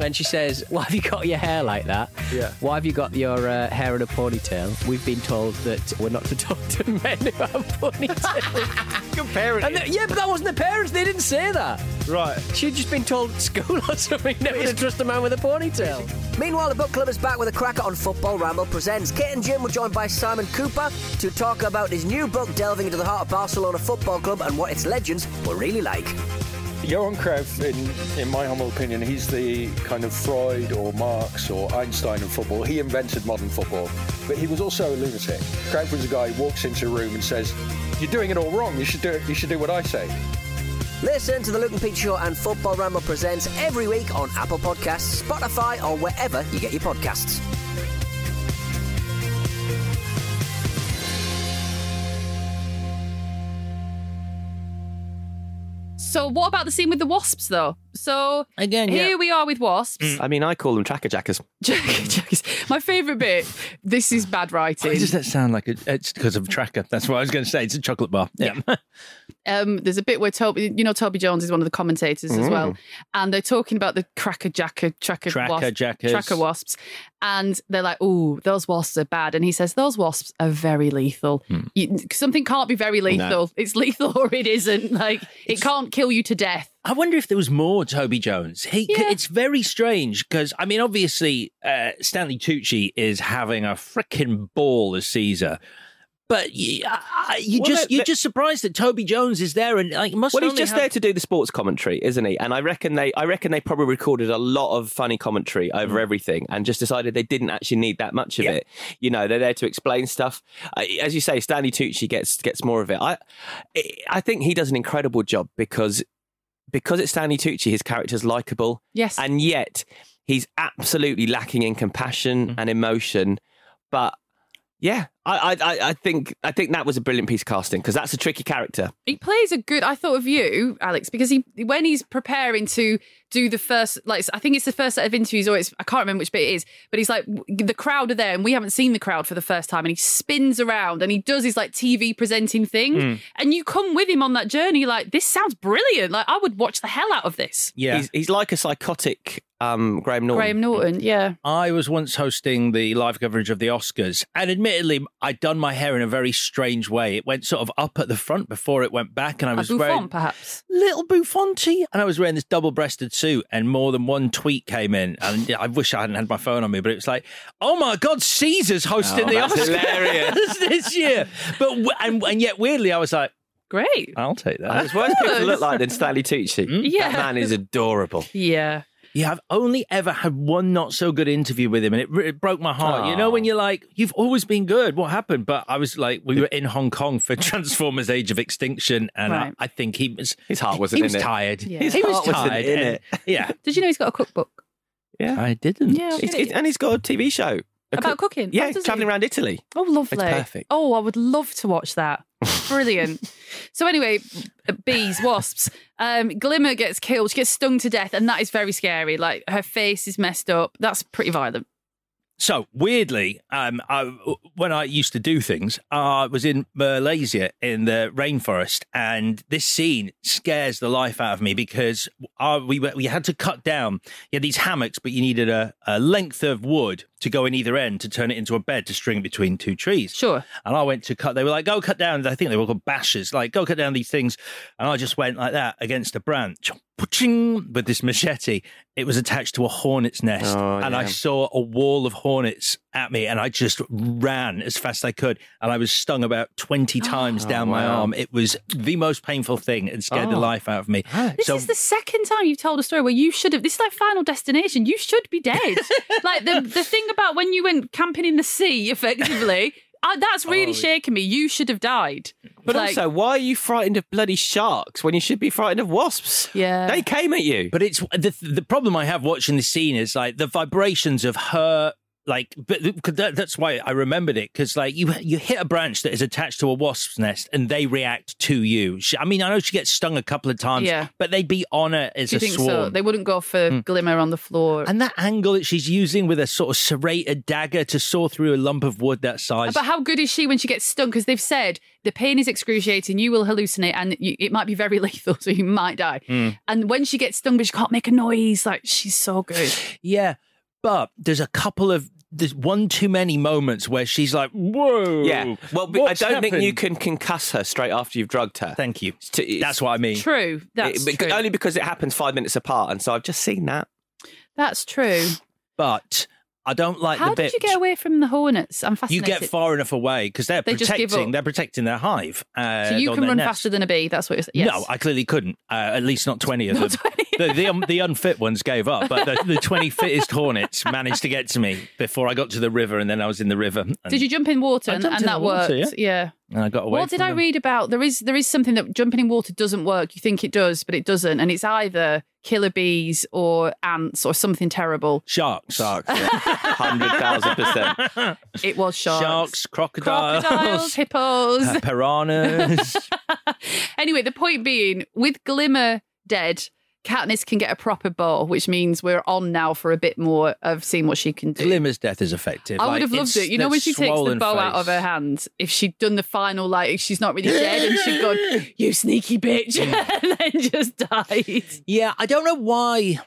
And she says, Why have you got your hair like that? Yeah. Why have you got your uh, hair in a ponytail? We've been told that we're not to talk to men who have ponytails. Good parent. And they- yeah, but that wasn't the parents. They didn't say that. Right. She'd just been told at school or something never to trust a man with a ponytail. Meanwhile, the book club is back with a cracker on Football Ramble Presents. Kit and Jim were joined by Simon Kuper to talk about his new book delving into the heart of Barcelona Football Club and what its legends were really like. Johan Cruyff, in, in my humble opinion, he's the kind of Freud or Marx or Einstein of football. He invented modern football, but he was also a lunatic. Cruyff was a guy who walks into a room and says, "You're doing it all wrong. You should do it. You should do what I say." Listen to the Luke and Pete Show and Football Ramble Presents every week on Apple Podcasts, Spotify, or wherever you get your podcasts. So, what about the scene with the wasps, though? So, Again, here yeah. we are with wasps. I mean, I call them tracker jackers. My favourite bit. This is bad writing. Why does that sound like a, it's because of a tracker? That's what I was going to say. It's a chocolate bar. Yeah. Um, there's a bit where Toby, you know, Toby Jones is one of the commentators as well, Mm. and they're talking about the cracker jacker tracker Tracker wasp- jackers. tracker wasps, and they're like, "Oh, those wasps are bad," and he says, "Those wasps are very lethal. Hmm. You, something can't be very lethal. It's lethal or it isn't. Like it can't kill you to death." I wonder if there was more Toby Jones. He, it's very strange because I mean, obviously, uh, Stanley Tucci is having a freaking ball as Caesar, but you, you Well, just they- you're they- just surprised that Toby Jones is there and like must. Well, he's just have- there to do the sports commentary, isn't he? And I reckon they, I reckon they probably recorded a lot of funny commentary Mm. over everything, and just decided they didn't actually need that much of it. You know, they're there to explain stuff. Uh, As you say, Stanley Tucci gets gets more of it. I, I think he does an incredible job because because it's Stanley Tucci, his character's likable. Yes, and yet he's absolutely lacking in compassion Mm. and emotion. But yeah, I, I, I- I think I think that was a brilliant piece of casting because that's a tricky character. He plays a good. I thought of you, Alex, because he when he's preparing to do the first, like I think it's the first set of interviews, or it's I can't remember which bit it is, but he's like the crowd are there, and we haven't seen the crowd for the first time, and he spins around and he does his like TV presenting thing, Mm. and you come with him on that journey. Like this sounds brilliant. Like I would watch the hell out of this. Yeah. he's, he's like a psychotic um, Graham Norton. Graham Norton, yeah. I was once hosting the live coverage of the Oscars, and admittedly, I'd done my hair in a very strange way. It went sort of up at the front before it went back, and I was bouffant, wearing perhaps. little bouffanty, and I was wearing this double-breasted suit, and more than one tweet came in, and I wish I hadn't had my phone on me, but it was like, "Oh my God, Caesar's hosting Oh, the that's Oscars hilarious. this year," but w- and, and yet weirdly, I was like, "Great, I'll take that." There's worse people look like than Stanley Tucci. Yeah. That man is adorable. Yeah. Yeah, I've only ever had one not so good interview with him, and it, it broke my heart. You know, when you're like, you've always been good. What happened? But I was like, we were in Hong Kong for Transformers: Age of Extinction, and Right. I, I think he was his heart wasn't he was in it. tired. Yeah. His he was heart wasn't tired. in and- it. Yeah, Did you know he's got a cookbook Yeah, I didn't. Yeah, It's- it's- and he's got a TV show About cooking? Yeah, Oh, traveling around Italy. Oh, lovely. It's perfect. Oh, I would love to watch that. Brilliant. so anyway, bees, wasps. Um, Glimmer gets killed. She gets stung to death, and that is very scary. Like her face is messed up. That's pretty violent. So weirdly, um, I, when I used to do things, I was in Malaysia in the rainforest, and this scene scares the life out of me because uh, we we had to cut down. You had these hammocks, but you needed a, a length of wood to go in either end to turn it into a bed to string between two trees. Sure. And I went to cut. They were like, "Go cut down." I think they were called bashes. Like, go cut down these things. And I just went like that against a branch. Pooching, With this machete, it was attached to a hornet's nest, Oh, and I saw a wall of hornets at me, and I just ran as fast as I could, and I was stung about twenty times down my arm. It was the most painful thing, and scared the Oh. life out of me. This so is the second time you've told a story where you should have. This is like Final Destination. You should be dead. like the the thing about when you went camping in the sea, effectively. Uh, that's really shaking me. You should have died. But Like- also, why are you frightened of bloody sharks when you should be frightened of wasps? Yeah. They came at you. But it's the the problem I have watching the scene is like the vibrations of her. Like, but that, that's why I remembered it because like you you hit a branch that is attached to a wasp's nest and they react to you. She, I mean, I know she gets stung a couple of times, Yeah. but they'd be on her as Do you a think swarm. so? They wouldn't go for glimmer on the floor. and that angle that she's using with a sort of serrated dagger to saw through a lump of wood that size. But how good is she when she gets stung? Because they've said the pain is excruciating, you will hallucinate, and you, it might be very lethal, so you might die. Mm. And when she gets stung, but she can't make a noise, like she's so good. Yeah, but there's a couple of there's one too many moments where she's like, "Whoa, yeah. Well, what's I don't think you can concuss her straight after you've drugged her. Thank you. It's t- it's- That's what I mean. True, that's it- true. Only because it happens five minutes apart, and so I've just seen that. That's true. But I don't like How the did bit. you get away from the hornets? I'm fascinated. You get far enough away because they're They protecting. They're protecting their hive. Uh, so you can run nest. faster than a bee. That's what you're saying. Yes. No, I clearly couldn't. Uh, at least not twenty of them. The, the, un- the unfit ones gave up, but the, the twenty fittest hornets managed to get to me before I got to the river, and then I was in the river. Did you jump in water and, and that water, worked? yeah. And I got away. What did from I them. read about? There is there is something that jumping in water doesn't work. You think it does, but it doesn't, and it's either killer bees or ants or something terrible. Sharks. Sharks. Hundred thousand percent. It was sharks, Sharks, crocodiles, crocodiles, hippos. uh, piranhas. anyway, the point being, with Glimmer dead, Katniss can get a proper bow, which means we're on now for a bit more of seeing what she can do. Glimmer's death is effective. I Like, would have loved it. You know when she takes the bow out of her hand, if she'd done the final, like she's not really dead, and she'd gone, "You sneaky bitch," mm. and then just died. Yeah, I don't know why.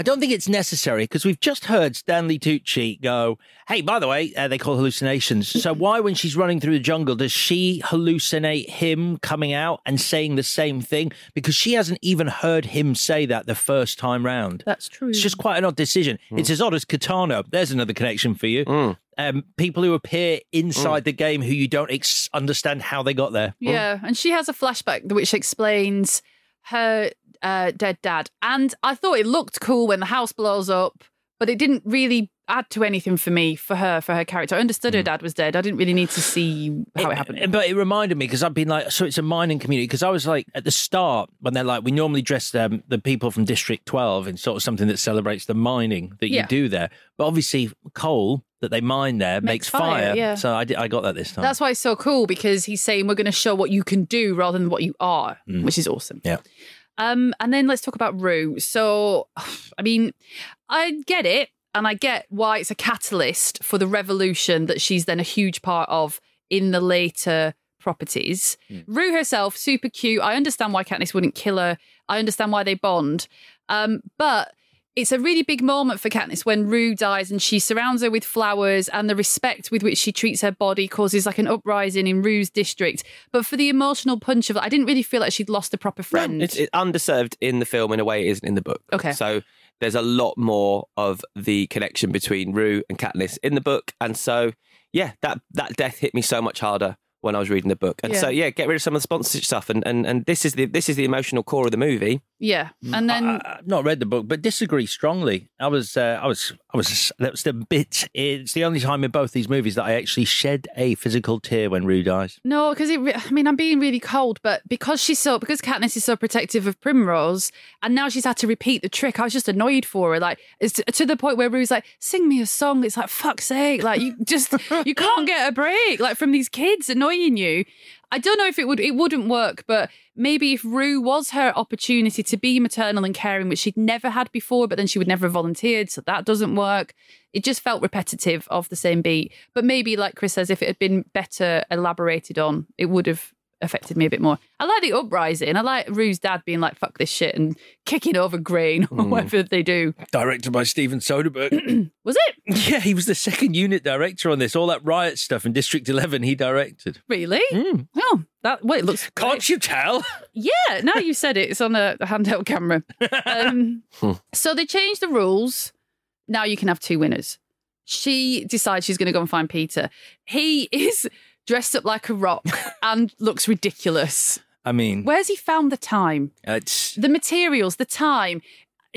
I don't think it's necessary because we've just heard Stanley Tucci go, "Hey, by the way, uh, they call hallucinations." So why, when she's running through the jungle, does she hallucinate him coming out and saying the same thing? Because she hasn't even heard him say that the first time round. That's true. It's just quite an odd decision. It's as odd as Kitano. There's another connection for you. Um, people who appear inside the game who you don't ex- understand how they got there. Yeah, and she has a flashback which explains her uh, dead dad. And I thought it looked cool when the house blows up, but it didn't really. add to anything for me for her for her character. I understood her dad was dead. I didn't really need to see how it, happened. But it reminded me because I've been like, so it's a mining community. Because I was like, at the start, when they're like, we normally dress um, the people from District 12 in sort of something that celebrates the mining that Yeah. you do there. But obviously, coal that they mine there makes, Makes fire, yeah. So I, did, I got that this time. That's why it's so cool because he's saying we're going to show what you can do rather than what you are, Mm. which is awesome. Yeah. Um, and then let's talk about Rue. So, I mean, I get it, and I get why it's a catalyst for the revolution that she's then a huge part of in the later properties. Rue herself, super cute. I understand why Katniss wouldn't kill her. I understand why they bond. Um, but it's a really big moment for Katniss when Rue dies and she surrounds her with flowers and the respect with which she treats her body causes like an uprising in Rue's district. But for the emotional punch of it, I didn't really feel like she'd lost a proper friend. It's, it's underserved in the film in a way it isn't in the book. Okay. So there's a lot more of the connection between Rue and Katniss in the book, and so yeah, that that death hit me so much harder when I was reading the book. And so Yeah. yeah, get rid of some of the sponsorship stuff, and, and and this is the this is the emotional core of the movie. Yeah. And then I, have not read the book, but disagree strongly. I was, uh, I was, I was. That was the bit. It's the only time in both these movies that I actually shed a physical tear when Rue dies. No, because it. I mean, I'm being really cold, but because she's so because Katniss is so protective of Primrose, and now she's had to repeat the trick. I was just annoyed for her. Like it's to, to the point where Rue's like, "Sing me a song." It's like, "Fuck's sake!" Like you just you can't get a break. Like from these kids annoying you. I don't know if it would it wouldn't work, but maybe if Rue was her opportunity to be maternal and caring, which she'd never had before, but then she would never have volunteered, so that doesn't work. It just felt repetitive of the same beat. But maybe, like Chris says, if it had been better elaborated on, it would have affected me a bit more. I like the uprising. I like Rue's dad being like, fuck this shit and kicking over grain or Mm. whatever they do. Directed by Steven Soderbergh. Was it? Yeah, he was the second unit director on this. All that riot stuff in District 11, he directed. Really? Oh, that well, it looks. Can't you tell? Yeah, now you said it. It's on a, a handheld camera. Um, so they changed the rules. Now you can have two winners. She decides she's going to go and find Peeta. He is dressed up like a rock and looks ridiculous. I mean, Where's he found the time? it's The materials, the time.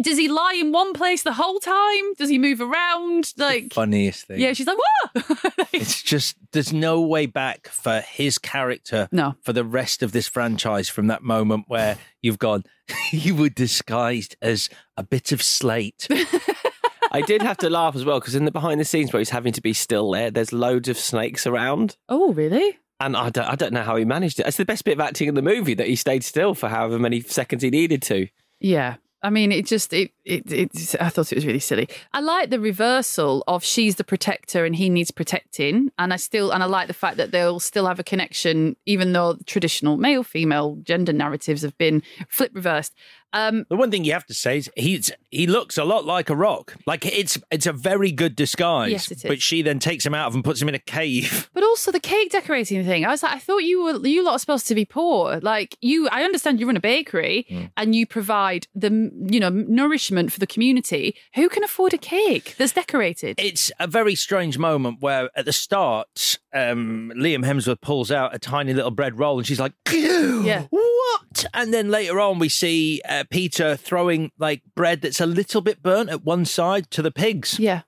Does he lie in one place the whole time? Does he move around? Like, funniest thing. yeah, she's like, what? It's just there's no way back for his character No. for the rest of this franchise from that moment where you've gone you were disguised as a bit of slate. I did have to laugh as well because in the behind the scenes where he's having to be still there, there's loads of snakes around. oh, really? And I don't, I don't know how he managed it. It's the best bit of acting in the movie that he stayed still for however many seconds he needed to. Yeah. I mean, it just it it it's, I thought it was really silly. I like the reversal of she's the protector and he needs protecting, and I still and I like the fact that they'll still have a connection, even though traditional male female gender narratives have been flip reversed. Um, The one thing you have to say is he's he looks a lot like a rock. Like it's it's a very good disguise. Yes, it is. But she then takes him out of and puts him in a cave. But also the cake decorating thing. I was like, I thought you were you lot are supposed to be poor. Like you, I understand you run a bakery Mm. and you provide the you know nourishment for the community. Who can afford a cake that's decorated? It's a very strange moment where at the start, um, Liam Hemsworth pulls out a tiny little bread roll and she's like, Yeah. What? And then later on, we see uh, Peeta throwing like bread that's a little bit burnt at one side to the pigs. Yeah.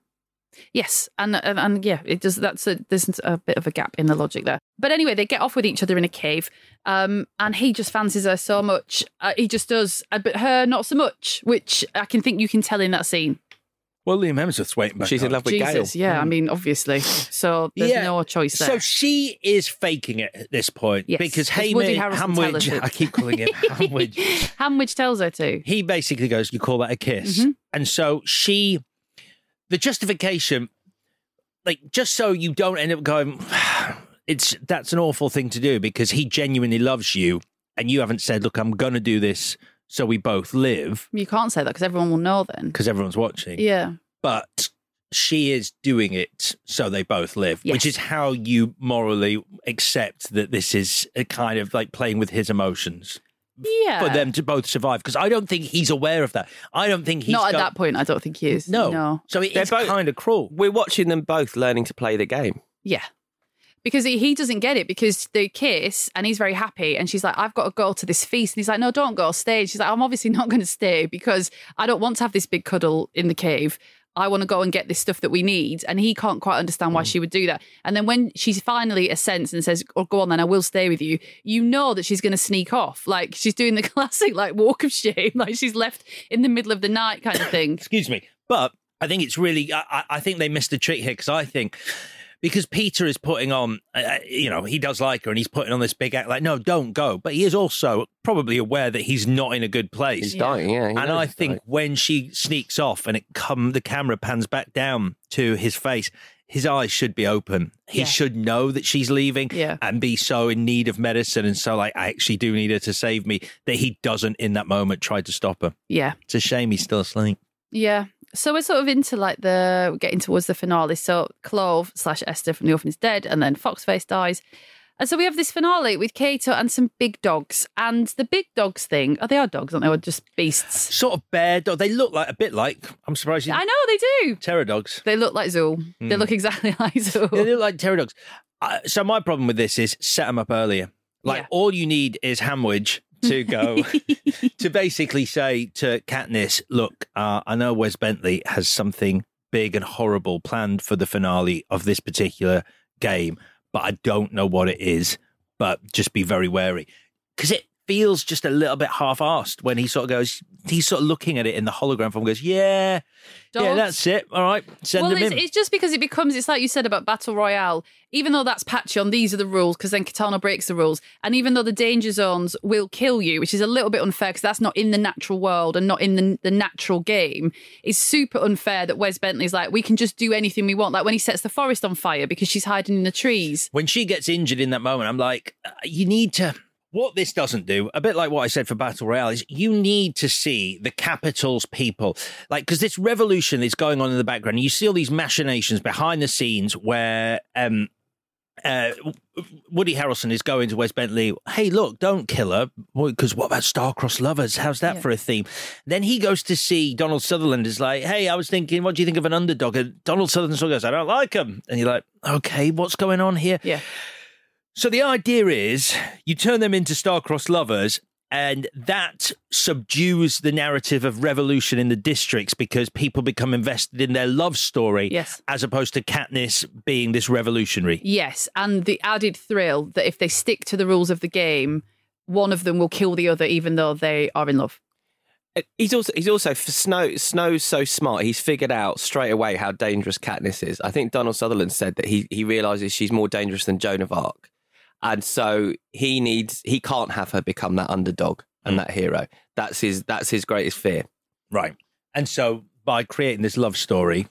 Yes, and, and and yeah, it does. That's a there's a bit of a gap in the logic there. But anyway, they get off with each other in a cave, um, and he just fancies her so much. Uh, he just does, uh, but her not so much, which I can think you can tell in that scene. Well, Liam Hemsworth's waiting back. She's in on. love with Jesus, Gale. yeah. I mean, obviously, so there's Yeah. no choice there. So she is faking it at this point Yes, because because Woody Haymitch, Harrelson Hamwich. I keep calling him Hamwich. Hamwich tells her to. he basically goes, "You call that a kiss?" Mhm. And so she, the justification, like just so you don't end up going, it's that's an awful thing to do because he genuinely loves you, and you haven't said, "Look, I'm gonna do this so we both live," You can't say that because everyone will know then. because everyone's watching. Yeah. But she is doing it so they both live, which Yes. is how you morally accept that this is a kind of like playing with his emotions Yeah. for them to both survive. Because I don't think he's aware of that. I don't think he's Not at got- that point. I don't think he is. No, No. So it They're is both- kind of cruel. We're watching them both learning to play the game. Yeah. Because he, he doesn't get it because they kiss and he's very happy. And she's like, I've got to go to this feast. And he's like, No, don't go, stay. And she's like, I'm obviously not going to stay because I don't want to have this big cuddle in the cave. I want to go and get this stuff that we need. And he can't quite understand why mm. she would do that. And then when she's finally assents and says, Oh, go on then, I will stay with you, you know that she's going to sneak off. Like she's doing the classic, like, walk of shame. Like she's left in the middle of the night kind of thing. Excuse me. But I think it's really, I, I- I think they missed a trick here because I think. Because Peeta is putting on, uh, you know, he does like her and he's putting on this big act like, no, don't go. But he is also probably aware that he's not in a good place. He's dying, yeah, he and I think dying. when she sneaks off and it come, the camera pans back down to his face, his eyes should be open. He Yeah. should know that she's leaving Yeah. and be so in need of medicine and so like, I actually do need her to save me that he doesn't in that moment try to stop her. Yeah. It's a shame he's still asleep. Yeah. So we're sort of into like the getting towards the finale. So Clove slash Esther from The Orphan is dead, and then Foxface dies. And so we have this finale with Cato and some big dogs. And the big dogs thing, oh, they are dogs, aren't they? Or just beasts? Sort of bear dog. They look like a bit like, I'm surprised you I know they do. terror dogs. They look like Zuul. They Hmm. look exactly like Zuul. Yeah, they look like terror dogs. Uh, so my problem with this is set them up earlier. Like all you need is Hamwich to go to basically say to Katniss, "Look, uh, I know Wes Bentley has something big and horrible planned for the finale of this particular game, but I don't know what it is. But just be very wary because it." Feels just a little bit half-assed when he sort of goes. He's sort of looking at it in the hologram form. and Goes, yeah, yeah, that's it. All right, send well, them it's, in. it's just because it becomes, it's like you said about Battle Royale, even though that's patchy on these are the rules, because then Kitano breaks the rules. And even though the danger zones will kill you, which is a little bit unfair because that's not in the natural world and not in the, the natural game, it's super unfair that Wes Bentley's like, we can just do anything we want. Like when he sets the forest on fire because she's hiding in the trees. when she gets injured in that moment, I'm like, uh, you need to. What this doesn't do, a bit like what I said for Battle Royale, is you need to see the capital's people. Like, because this revolution is going on in the background. You see all these machinations behind the scenes where um, uh, Woody Harrelson is going to Wes Bentley. Hey, look, don't kill her. Because what about star-crossed lovers? How's that for a theme? Then he goes to see Donald Sutherland. Is like, hey, I was thinking, what do you think of an underdog? And Donald Sutherland sort of goes, I don't like him. And you're like, okay, what's going on here? Yeah. So the idea is you turn them into star-crossed lovers. And that subdues the narrative of revolution in the districts because people become invested in their love story, Yes. as opposed to Katniss being this revolutionary. Yes. And the added thrill that if they stick to the rules of the game, one of them will kill the other, even though they are in love. Uh, he's also he's also for Snow Snow's so smart. He's figured out straight away how dangerous Katniss is. I think Donald Sutherland said that he he realizes she's more dangerous than Joan of Arc, and so he needs he can't have her become that underdog and mm. that hero. That's his that's his greatest fear. Right. And so by creating this love story,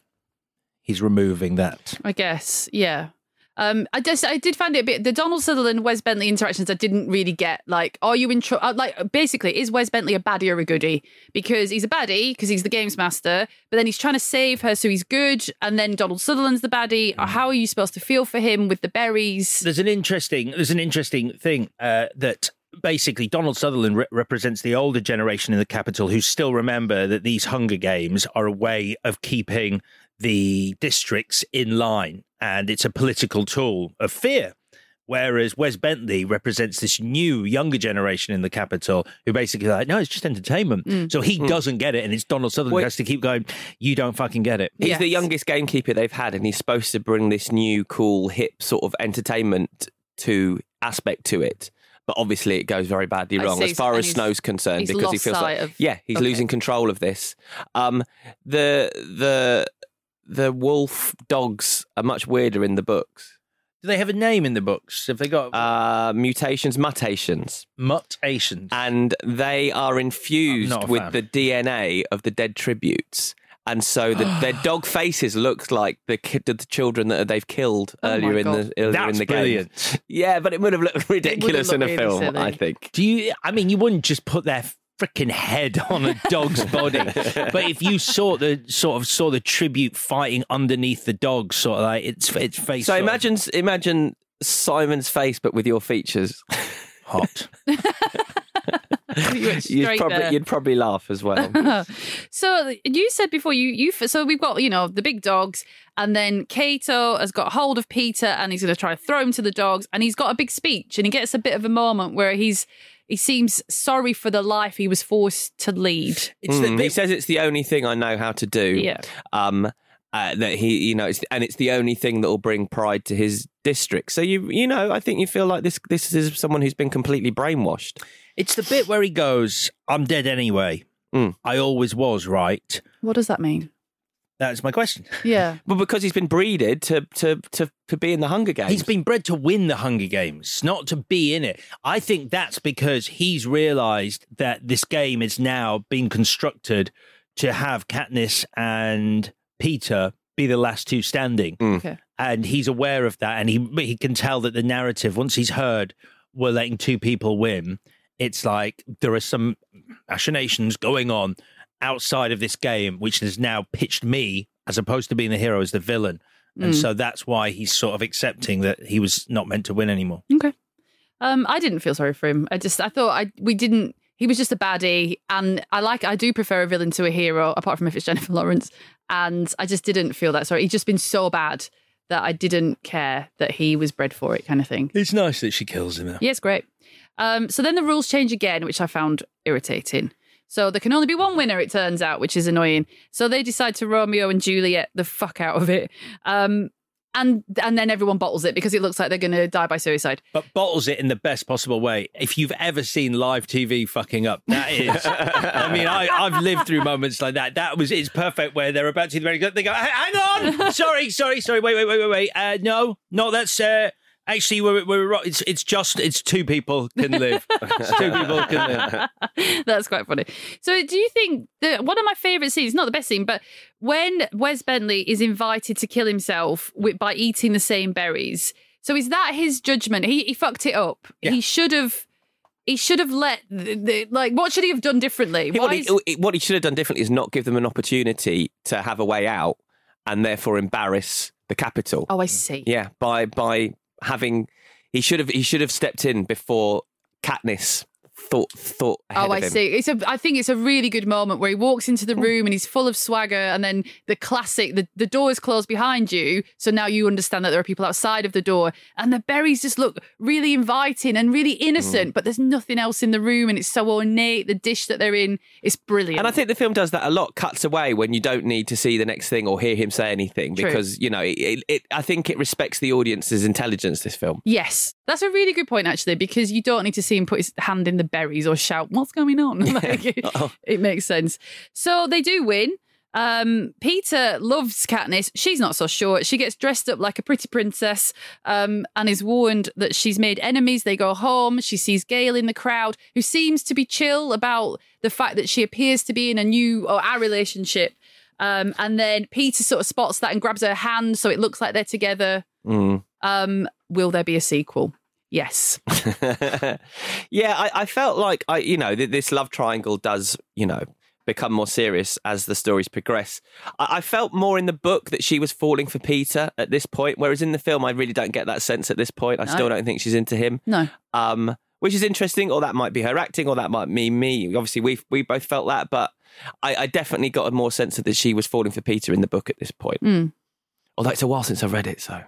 he's removing that. I guess, yeah. Um, I just I did find it a bit the Donald Sutherland Wes Bentley interactions I didn't really get. Like, are you in trouble? Like, basically, is Wes Bentley a baddie or a goodie? Because he's a baddie because he's the games master, but then he's trying to save her, so he's good. And then Donald Sutherland's the baddie. Or how are you supposed to feel for him with the berries? There's an interesting there's an interesting thing uh, that basically Donald Sutherland re- represents the older generation in the capital who still remember that these Hunger Games are a way of keeping the districts in line, and it's a political tool of fear. Whereas Wes Bentley represents this new, younger generation in the capital who basically like, no, it's just entertainment. Mm. So he Mm. doesn't get it, and it's Donald Sutherland who has to keep going. You don't fucking get it. He's the youngest gamekeeper they've had, and he's supposed to bring this new, cool, hip sort of entertainment to aspect to it. But obviously, it goes very badly wrong as far as he's- Snow's concerned because he feels like of- yeah, he's Okay. losing control of this. Um, the the the wolf dogs are much weirder in the books. Do they have a name in the books? Have they got uh, mutations, mutations, mutations, and they are infused with fan. the DNA of the dead tributes. And so the, their dog faces look like the, ki- the children that they've killed Oh earlier in the earlier That's in the brilliant. game. Yeah, but it would have looked ridiculous in a really film. silly. I think. Do you? I mean, you wouldn't just put their freaking head on a dog's body, but if you saw the sort of saw the tribute fighting underneath the dog, sort of like its its face. So sort of- imagine imagine Simon's face, but with your features. Hot. you you'd, probably you'd probably laugh as well. so you said before you you so we've got you know the big dogs and then Cato has got hold of Peeta and he's going to try to throw him to the dogs and he's got a big speech and he gets a bit of a moment where he's he seems sorry for the life he was forced to lead. Mm, he says it's the only thing I know how to do. Yeah. Um, uh, that he, you know, it's, and it's the only thing that will bring pride to his district. So you, you know, I think you feel like this. This is someone who's been completely brainwashed. It's the bit where he goes, "I'm dead anyway. Mm. I always was right." What does that mean? That's my question. Yeah. Well, because he's been breeded to to to, to be in the Hunger Games. He's been bred to win the Hunger Games, not to be in it. I think that's because he's realised that this game is now being constructed to have Katniss and Peeta be the last two standing. Mm. Okay. And he's aware of that, and he he can tell that the narrative once he's heard we're letting two people win. It's like there are some machinations going on outside of this game, which has now pitched me as opposed to being the hero as the villain. And Mm. so that's why he's sort of accepting that he was not meant to win anymore. Okay. Um, I didn't feel sorry for him. I just I thought I we didn't. He was just a baddie, and I like I do prefer a villain to a hero, apart from if it's Jennifer Lawrence. And I just didn't feel that sorry. He's just been so bad that I didn't care that he was bred for it, kind of thing. It's nice that she kills him. Though. Yeah, it's great. Um, so then the rules change again, which I found irritating. So there can only be one winner, it turns out, which is annoying. So they decide to Romeo and Juliet the fuck out of it. Um, and and then everyone bottles it because it looks like they're going to die by suicide. But bottles it in the best possible way. If you've ever seen live TV fucking up, that is. I mean, I, I've lived through moments like that. That was it's perfect where they're about to ready. They go, hang on, sorry, sorry, sorry. Wait, wait, wait, wait, wait. Uh, no, no, that's uh, actually we're we're right. It's it's just it's two people can live. Two people can live. That's quite funny. So, do you think that one of my favourite scenes, not the best scene, but when Wes Bentley is invited to kill himself with, by eating the same berries? So, is that his judgment? He, he fucked it up. He should have. He should have let the, the, like. What should he have done differently? He- what, he, is- oh, what he should have done differently is not give them an opportunity to have a way out, and therefore embarrass the capital. oh, I see. Yeah, by by having he should have he should have stepped in before Katniss thought thought ahead Oh, I see. It's a. I think it's a really good moment where he walks into the room and he's full of swagger, and then the classic: the the door is closed behind you, so now you understand that there are people outside of the door, and the berries just look really inviting and really innocent, mm. but there's nothing else in the room, and it's so ornate. The dish that they're in is brilliant. And I think the film does that a lot. Cuts away when you don't need to see the next thing or hear him say anything True. because you know it, it, it. I think it respects the audience's intelligence. This film. Yes, that's a really good point, actually, because you don't need to see him put his hand in the berries or shout, What's going on? Like, it, it makes sense. So they do win. Um, Peeta loves Katniss. She's not so sure. She gets dressed up like a pretty princess um, and is warned that she's made enemies. They go home. She sees Gale in the crowd, who seems to be chill about the fact that she appears to be in a new or our relationship. Um, and then Peeta sort of spots that and grabs her hand, so it looks like they're together. Mm. Um, will there be a sequel? Yes. yeah, I, I felt like I, you know, th- this love triangle does, you know, become more serious as the stories progress. I, I felt more in the book that she was falling for Peeta at this point, whereas in the film, I really don't get that sense at this point. I No. still don't think she's into him. No. Um, which is interesting, or that might be her acting, or that might be me. Obviously, we we both felt that, but I, I definitely got a more sense that she was falling for Peeta in the book at this point. Mm. Although it's a while since I read it, so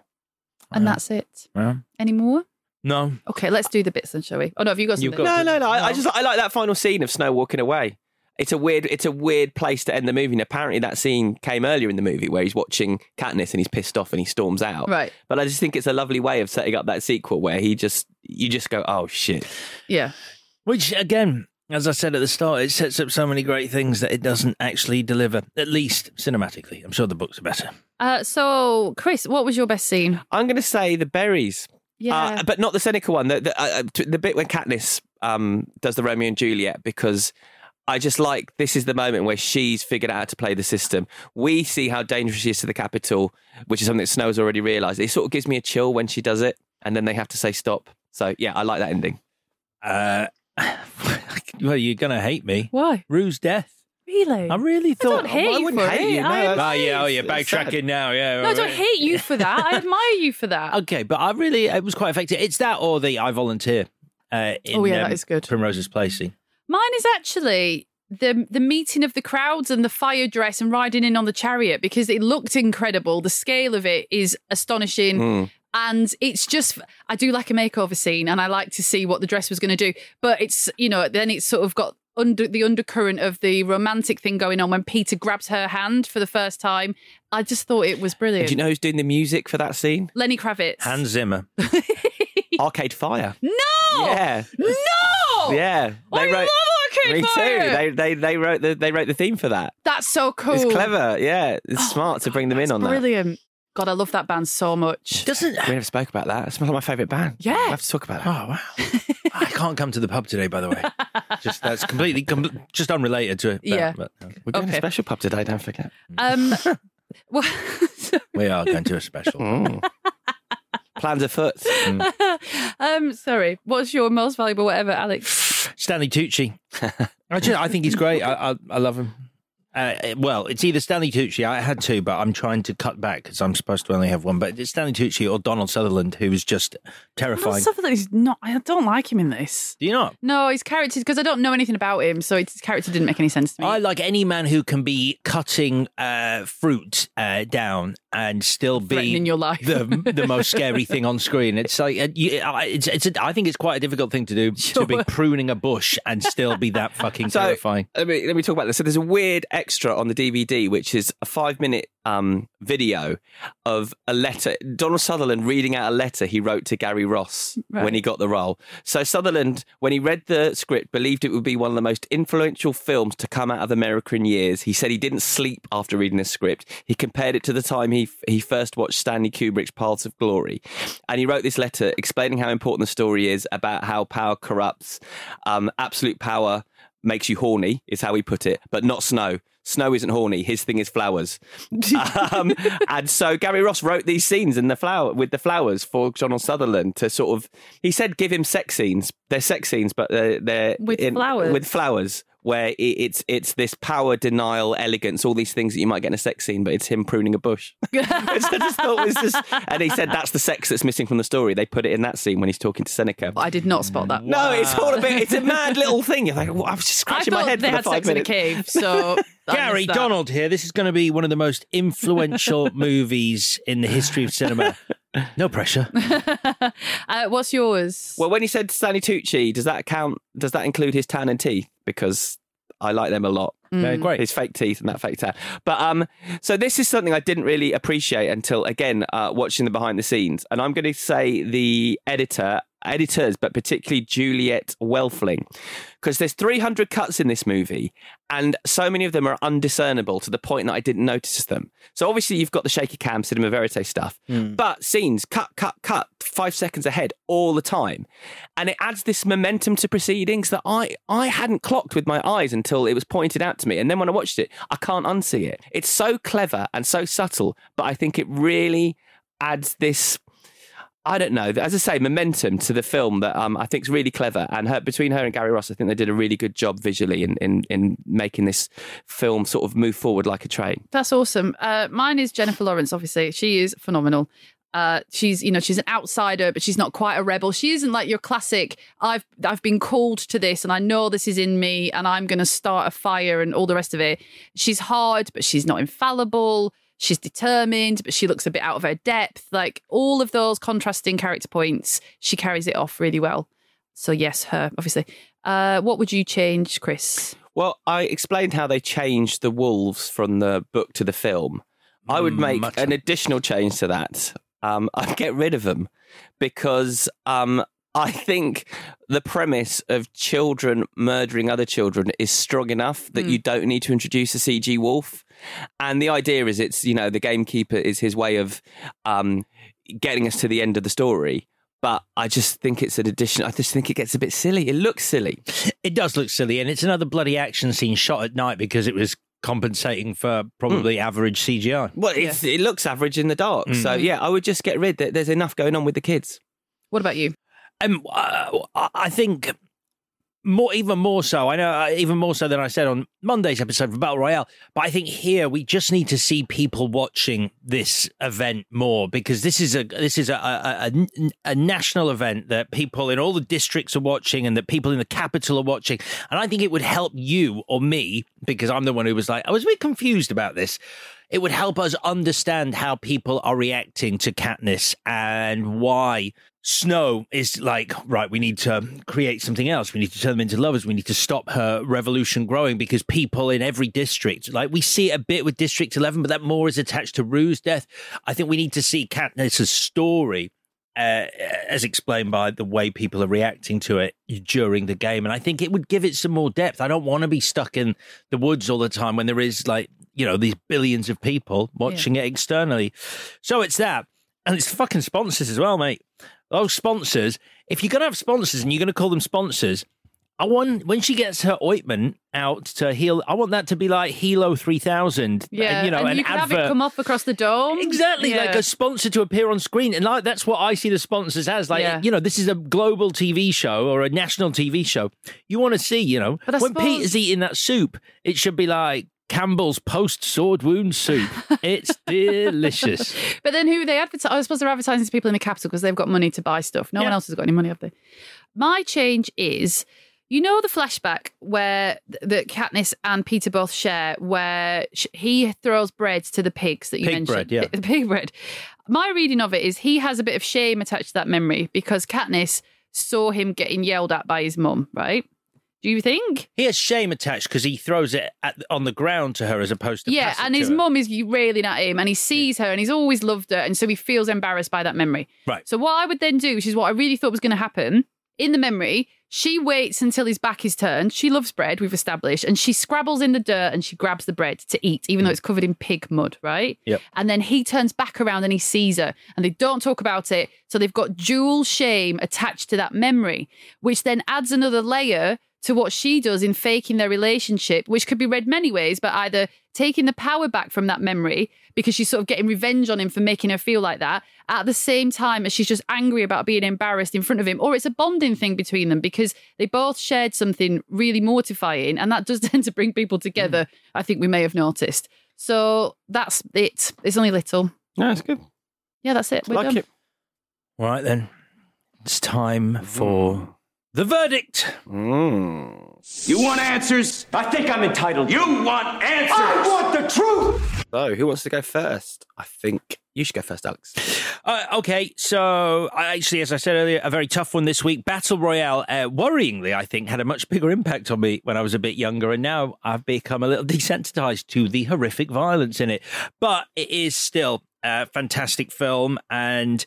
And that's it. Well, Any more? No. Okay, let's do the bits then, shall we? Oh no, have you got something? no, no, no. I, I just I like that final scene of Snow walking away. It's a weird, it's a weird place to end the movie. And apparently, that scene came earlier in the movie where he's watching Katniss and he's pissed off and he storms out. Right. But I just think it's a lovely way of setting up that sequel where he just, you just go, oh shit. Yeah. Which again, as I said at the start, it sets up so many great things that it doesn't actually deliver. At least cinematically, I'm sure the books are better. Uh, so, Chris, what was your best scene? I'm going to say the berries. Yeah. Uh, but not the Seneca one. The the, uh, the bit when Katniss um, does the Romeo and Juliet because I just like this is the moment where she's figured out how to play the system. We see how dangerous she is to the capital, which is something that Snow's already realised. It sort of gives me a chill when she does it, and then they have to say stop. So yeah, I like that ending. Uh, well, you're gonna hate me. Why? Rue's death. Really? I really thought. don't hate I wouldn't for hate it. you. No, I oh yeah, oh yeah, It's sad. backtracking now. Yeah. No, I don't hate you for that. I admire you for that. Okay, but I really it was quite effective. It's that or the I volunteer. Uh, in, Oh, yeah, that um, is good. Primrose's Place scene. Mine is actually the the meeting of the crowds and the fire dress and riding in on the chariot because it looked incredible. The scale of it is astonishing. Mm. And it's just, I do like a makeover scene and I like to see what the dress was going to do. But it's, you know, then it's sort of got under the undercurrent of the romantic thing going on when Peeta grabs her hand for the first time. I just thought it was brilliant. Do you know who's doing the music for that scene? Lenny Kravitz. Hans Zimmer. Arcade Fire. No! Yeah. No! Yeah. I love Arcade Me Fire! too. They, they they wrote the they wrote the theme for that. That's so cool. It's clever. Yeah, it's oh, smart to bring them in on that. Brilliant. God, I love that band so much. Doesn't We never spoke about that. It's one of my favourite band. Yeah. We'll have to talk about that. Oh wow! I can't come to the pub today, by the way. Just that's completely, com- just unrelated to it. but- Yeah. but, uh, We're going to Okay. a special pub today. Don't forget. Um, well, we are going to a special. Mm. Plans afoot. um, sorry. What's your most valuable whatever, Alex? Stanley Tucci. I, just, I think he's great. I, I, I love him. Uh, well, it's either Stanley Tucci. I had two, but I'm trying to cut back because I'm supposed to only have one. But it's Stanley Tucci or Donald Sutherland, who is just terrifying. Sutherland is not. I don't like him in this. Do you not? No, his character because I don't know anything about him, so his character didn't make any sense to me. I like any man who can be cutting uh, fruit uh, down and still be Threatening your life. the the most scary thing on screen. It's like uh, I- it's it's. A, I think it's quite a difficult thing to do to be pruning a bush and still be that fucking So terrifying. let me let me talk about this. So there's a weird extra on the DVD, which is a five minute um, video of a letter. Donald Sutherland reading out a letter he wrote to Gary Ross Right. when he got the role. So Sutherland, when he read the script, believed it would be one of the most influential films to come out of America in years. He said he didn't sleep after reading the script. He compared it to the time he he first watched Stanley Kubrick's Paths of Glory, and he wrote this letter explaining how important the story is about how power corrupts, um, absolute power makes you horny, is how he put it, but not snow. Snow isn't horny. His thing is flowers. um, and so Gary Ross wrote these scenes in the flower with the flowers for Donald Sutherland to sort of. He said, give him sex scenes. They're sex scenes, but they're, they're With flowers? With flowers, where it's it's this power denial, elegance, all these things that you might get in a sex scene, but it's him pruning a bush. I just thought was just. And he said that's the sex that's missing from the story. They put it in that scene when he's talking to Seneca. I did not spot that. No, it's all a bit. It's a mad little thing. You're like, well, I was just scratching my head they for the had five sex minutes. in a cave, so Gary. Donald here. This is going to be one of the most influential movies in the history of cinema. No pressure. Uh, what's yours? Well, when he said Stanley Tucci, does that count? Does that include his tan and teeth? Because I like them a lot. They're great. His fake teeth and that fake tan. But um, so this is something I didn't really appreciate until again uh, watching the behind the scenes, and I'm going to say the editor, editors, but particularly Juliette Welfling, because there's 300 cuts in this movie, and so many of them are undiscernible to the point that I didn't notice them. So obviously you've got the shaky cam, cinema verite stuff, hmm. but scenes cut, cut, cut, five seconds ahead all the time, and it adds this momentum to proceedings that I I hadn't clocked with my eyes until it was pointed out to me, and then when I watched it, I can't unsee it. It's so clever and so subtle, but I think it really adds this. I don't know. As I say, momentum to the film that um, I think is really clever. And her, between her and Gary Ross, I think they did a really good job visually in, in, in making this film sort of move forward like a train. That's awesome. Uh, mine is Jennifer Lawrence. Obviously, she is phenomenal. Uh, she's you know she's an outsider, but she's not quite a rebel. She isn't like your classic. I've I've been called to this, and I know this is in me, and I'm going to start a fire and all the rest of it. She's hard, but she's not infallible. She's determined, but she looks a bit out of her depth. Like all of those contrasting character points, she carries it off really well. So yes, her obviously. Uh, what would you change, Chris? Well, I explained how they changed the wolves from the book to the film. I would make much- an additional change to that. Um, I'd get rid of them because um, I think the premise of children murdering other children is strong enough that you don't need to introduce a CG wolf. And the idea is it's, you know, the gamekeeper is his way of um, getting us to the end of the story. But I just think it's an addition. I just think it gets a bit silly. It looks silly. It does look silly, and it's another bloody action scene shot at night because it was compensating for probably average CGI. Well, it's, it looks average in the dark. So, Mm. yeah, I would just get rid. There- There's enough going on with the kids. What about you? Um, uh, I think more, even more so. I know, uh, even more so than I said on Monday's episode of Battle Royale. But I think here we just need to see people watching this event more because this is a this is a a, a, a national event that people in all the districts are watching and that people in the capital are watching. And I think it would help you or me because I'm the one who was like, I was a bit confused about this. It would help us understand how people are reacting to Katniss and why Snow is like, right, we need to create something else. We need to turn them into lovers. We need to stop her revolution growing because people in every district, like we see it a bit with District 11, but that more is attached to Rue's death. I think we need to see Katniss's story uh, as explained by the way people are reacting to it during the game. And I think it would give it some more depth. I don't want to be stuck in the woods all the time when there is like, you know, these billions of people watching yeah. it externally. So it's that. And it's fucking sponsors as well, mate. Those sponsors, if you're going to have sponsors and you're going to call them sponsors, I want when she gets her ointment out to heal. I want that to be like Helo three thousand. Uh, yeah, you know, and an can advert. have it come off across the dome. Exactly, Yeah. like a sponsor to appear on screen, and like that's what I see the sponsors as. Like, Yeah. you know, this is a global TV show or a national TV show. You want to see, you know, when suppose- Peeta's eating that soup, it should be like Campbell's post sword wound soup. it's delicious. But then who they advertise? Oh, I suppose they're advertising to people in the capital because they've got money to buy stuff. No one else has got any money, have they? My change is, you know, the flashback where th- that Katniss and Peeta both share, where he throws bread to the pigs that you Pig mentioned. bread, yeah. The, the pig bread. My reading of it is he has a bit of shame attached to that memory because Katniss saw him getting yelled at by his mum, right? Do you think? He has shame attached because he throws it at, on the ground to her as opposed to Yeah, and his mum is railing at him, and he sees her, and he's always loved her, and so he feels embarrassed by that memory. Right. So what I would then do, which is what I really thought was going to happen, in the memory, she waits until his back is turned. She loves bread, we've established, and she scrabbles in the dirt and she grabs the bread to eat, even though mm. it's covered in pig mud, right? Yep. And then he turns back around and he sees her, and they don't talk about it. So they've got dual shame attached to that memory, which then adds another layer to what she does in faking their relationship, which could be read many ways, but either taking the power back from that memory because she's sort of getting revenge on him for making her feel like that at the same time as she's just angry about being embarrassed in front of him, or it's a bonding thing between them because they both shared something really mortifying, and that does tend to bring people together. I think we may have noticed. So that's it. It's only little. No, it's good. Yeah, that's it. We're like done. it. All right then, it's time for the verdict. You want answers? I think I'm entitled. You want answers? I want the truth! So, who wants to go first? I think you should go first, Alex. Uh, okay, so I actually, as I said earlier, a very tough one this week. Battle Royale, uh, worryingly, I think, had a much bigger impact on me when I was a bit younger, and now I've become a little desensitized to the horrific violence in it. But it is still a fantastic film, and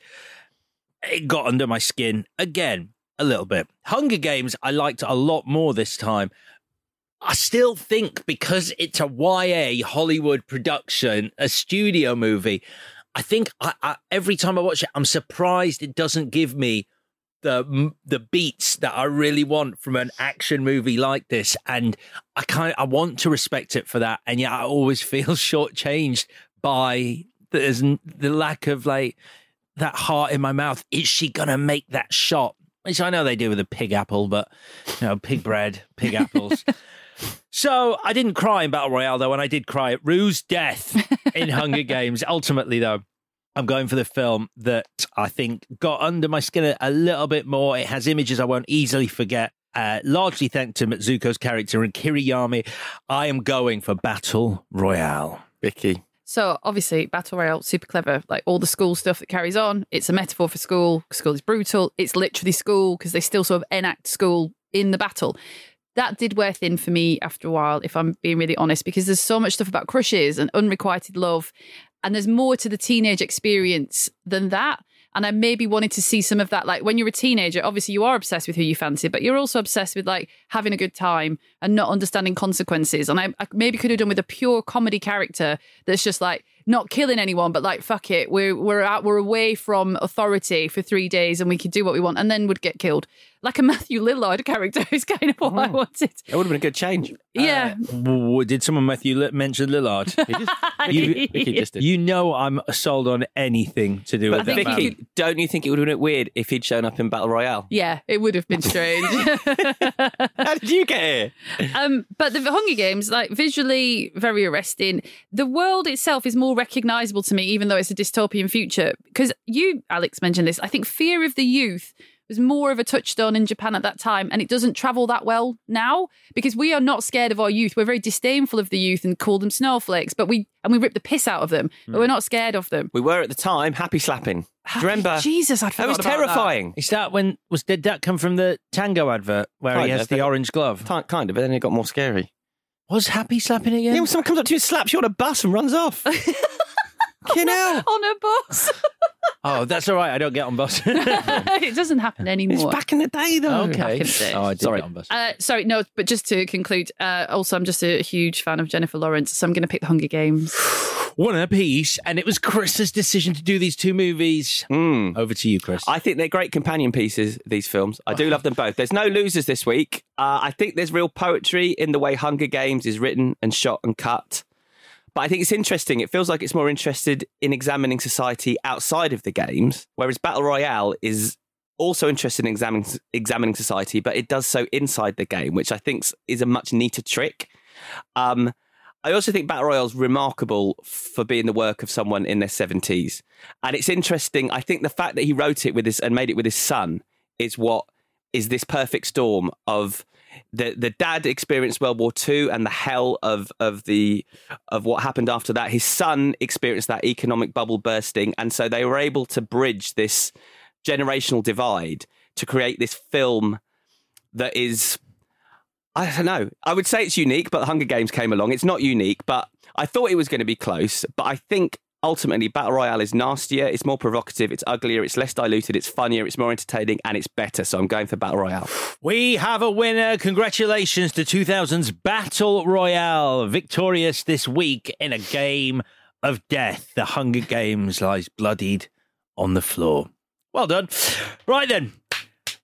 it got under my skin again a little bit. Hunger Games, I liked a lot more this time. I still think because it's a YA Hollywood production, a studio movie, I think I, I, every time I watch it, I'm surprised it doesn't give me the the beats that I really want from an action movie like this, and I kind I want to respect it for that, and yet I always feel shortchanged by the, the lack of like that heart in my mouth. Is she gonna make that shot? Which I know they do with a pig apple, but you know, pig bread, pig apples. So I didn't cry in Battle Royale though, and I did cry at Rue's death in Hunger Games. Ultimately, though, I'm going for the film that I think got under my skin a, a little bit more. It has images I won't easily forget. Uh, largely thanks to Mitsuko's character and Kiriyama, I am going for Battle Royale. Vicky. So obviously, Battle Royale, super clever. Like all the school stuff that carries on. It's a metaphor for school. School is brutal. It's literally school because they still sort of enact school in the battle. That did wear thin for me after a while, if I'm being really honest, because there's so much stuff about crushes and unrequited love, and there's more to the teenage experience than that. And I maybe wanted to see some of that. Like when you're a teenager, obviously you are obsessed with who you fancy, but you're also obsessed with like having a good time and not understanding consequences. And I, I maybe could have done with a pure comedy character that's just like not killing anyone, but like fuck it, we're we're out, we're away from authority for three days, and we could do what we want, and then would get killed. Like a Matthew Lillard character is kind of what I wanted. It would have been a good change. Yeah. W- Did someone Matthew Li- mention Lillard? you, Vicky just you know I'm sold on anything to do But with that man. Vicky, don't you think it would have been weird if he'd shown up in Battle Royale? Yeah, it would have been strange. How did you get here? um, but the Hunger Games, like visually very arresting. The world itself is more recognizable to me, even though it's a dystopian future. Because you, Alex, mentioned this. I think fear of the youth was more of a touchstone in Japan at that time, and it doesn't travel that well now because we are not scared of our youth. We're very disdainful of the youth and call them snowflakes, but we and we rip the piss out of them, but we're hmm. not scared of them. We were at the time happy slapping. Do you remember? Jesus, I'd That was about terrifying. Is that when was did that come from the Tango advert where Kind he has of, the but- orange glove? Ti- Kind of, but then it got more scary. Was Happy slapping again? Yeah, when someone comes up to you and slaps you on a bus and runs off. you know. on a bus. Oh, that's all right. I don't get on bus. it doesn't happen anymore. It's back in the day, though. okay. Back in the day. Oh, I did Sorry. get on bus. Uh, sorry, no, but just to conclude, uh, also, I'm just a huge fan of Jennifer Lawrence, so I'm going to pick The Hunger Games. One apiece, and it was Chris's decision to do these two movies. Mm. Over to you, Chris. I think they're great companion pieces, these films. I do love them both. There's no losers this week. Uh, I think there's real poetry in the way Hunger Games is written and shot and cut. But I think it's interesting. It feels like it's more interested in examining society outside of the games, whereas Battle Royale is also interested in examining, examining society, but it does so inside the game, which I think is a much neater trick. Um, I also think Battle Royale is remarkable for being the work of someone in their 70s. And it's interesting. I think the fact that he wrote it with his and made it with his son is what is this perfect storm of the the dad experienced World War II and the hell of of the of what happened after that. His son experienced that economic bubble bursting, and so they were able to bridge this generational divide to create this film that is I don't know. I would say it's unique, but the Hunger Games came along. It's not unique, but I thought it was going to be close. But I think ultimately Battle Royale is nastier, it's more provocative, it's uglier, it's less diluted, it's funnier, it's more entertaining, and it's better. So I'm going for Battle Royale. We have a winner. Congratulations to 2000's Battle Royale, victorious this week in a game of death. The Hunger Games lies bloodied on the floor. Well done. Right then.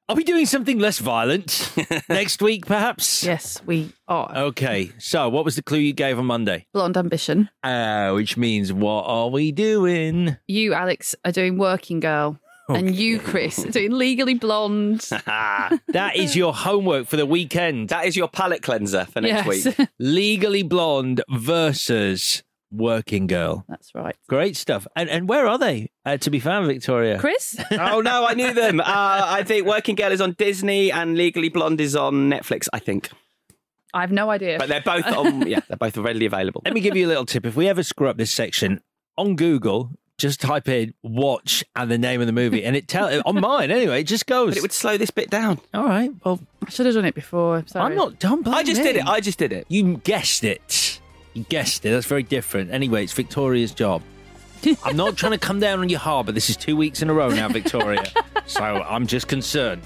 Are we doing something less violent next week, perhaps? Yes, we are. Okay. So, what was the clue you gave on Monday? Blonde Ambition. Uh, which means, what are we doing? You, Alex, are doing Working Girl. And you, Chris, are doing Legally Blonde. That is your homework for the weekend. That is your palate cleanser for next Yes. week. Legally Blonde versus Working Girl. That's right. Great stuff. And and where are they uh, to be found, Victoria? Chris? oh no, I knew them. Uh, I think Working Girl is on Disney and Legally Blonde is on Netflix. I think, I have no idea. but they're both on. yeah, they're both readily available. Let me give you a little tip. If we ever screw up this section on Google, just type in "watch" and the name of the movie, and it tell on mine anyway. It just goes. But it would slow this bit down. All right. Well, I should have done it before. Sorry. I'm not. Don't blame I just me. did it. I just did it. You guessed it. You guessed it. That's very different. Anyway, it's Victoria's job. I'm not trying to come down on your hard, but this is two weeks in a row now, Victoria. so I'm just concerned.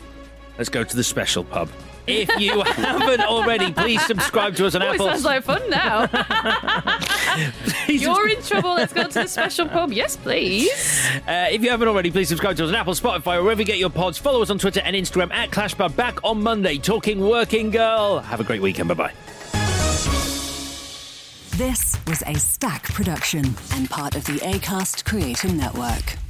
Let's go to the special pub. If you haven't already, please subscribe to us on Oh, it Apple. sounds like fun now. You're in trouble. Let's go to the special pub. Yes, please. Uh, if you haven't already, please subscribe to us on Apple, Spotify, or wherever you get your pods. Follow us on Twitter and Instagram at ClashPub. Back on Monday, talking Working Girl. Have a great weekend. Bye bye. This was a Stak production and part of the ACAST Creator Network.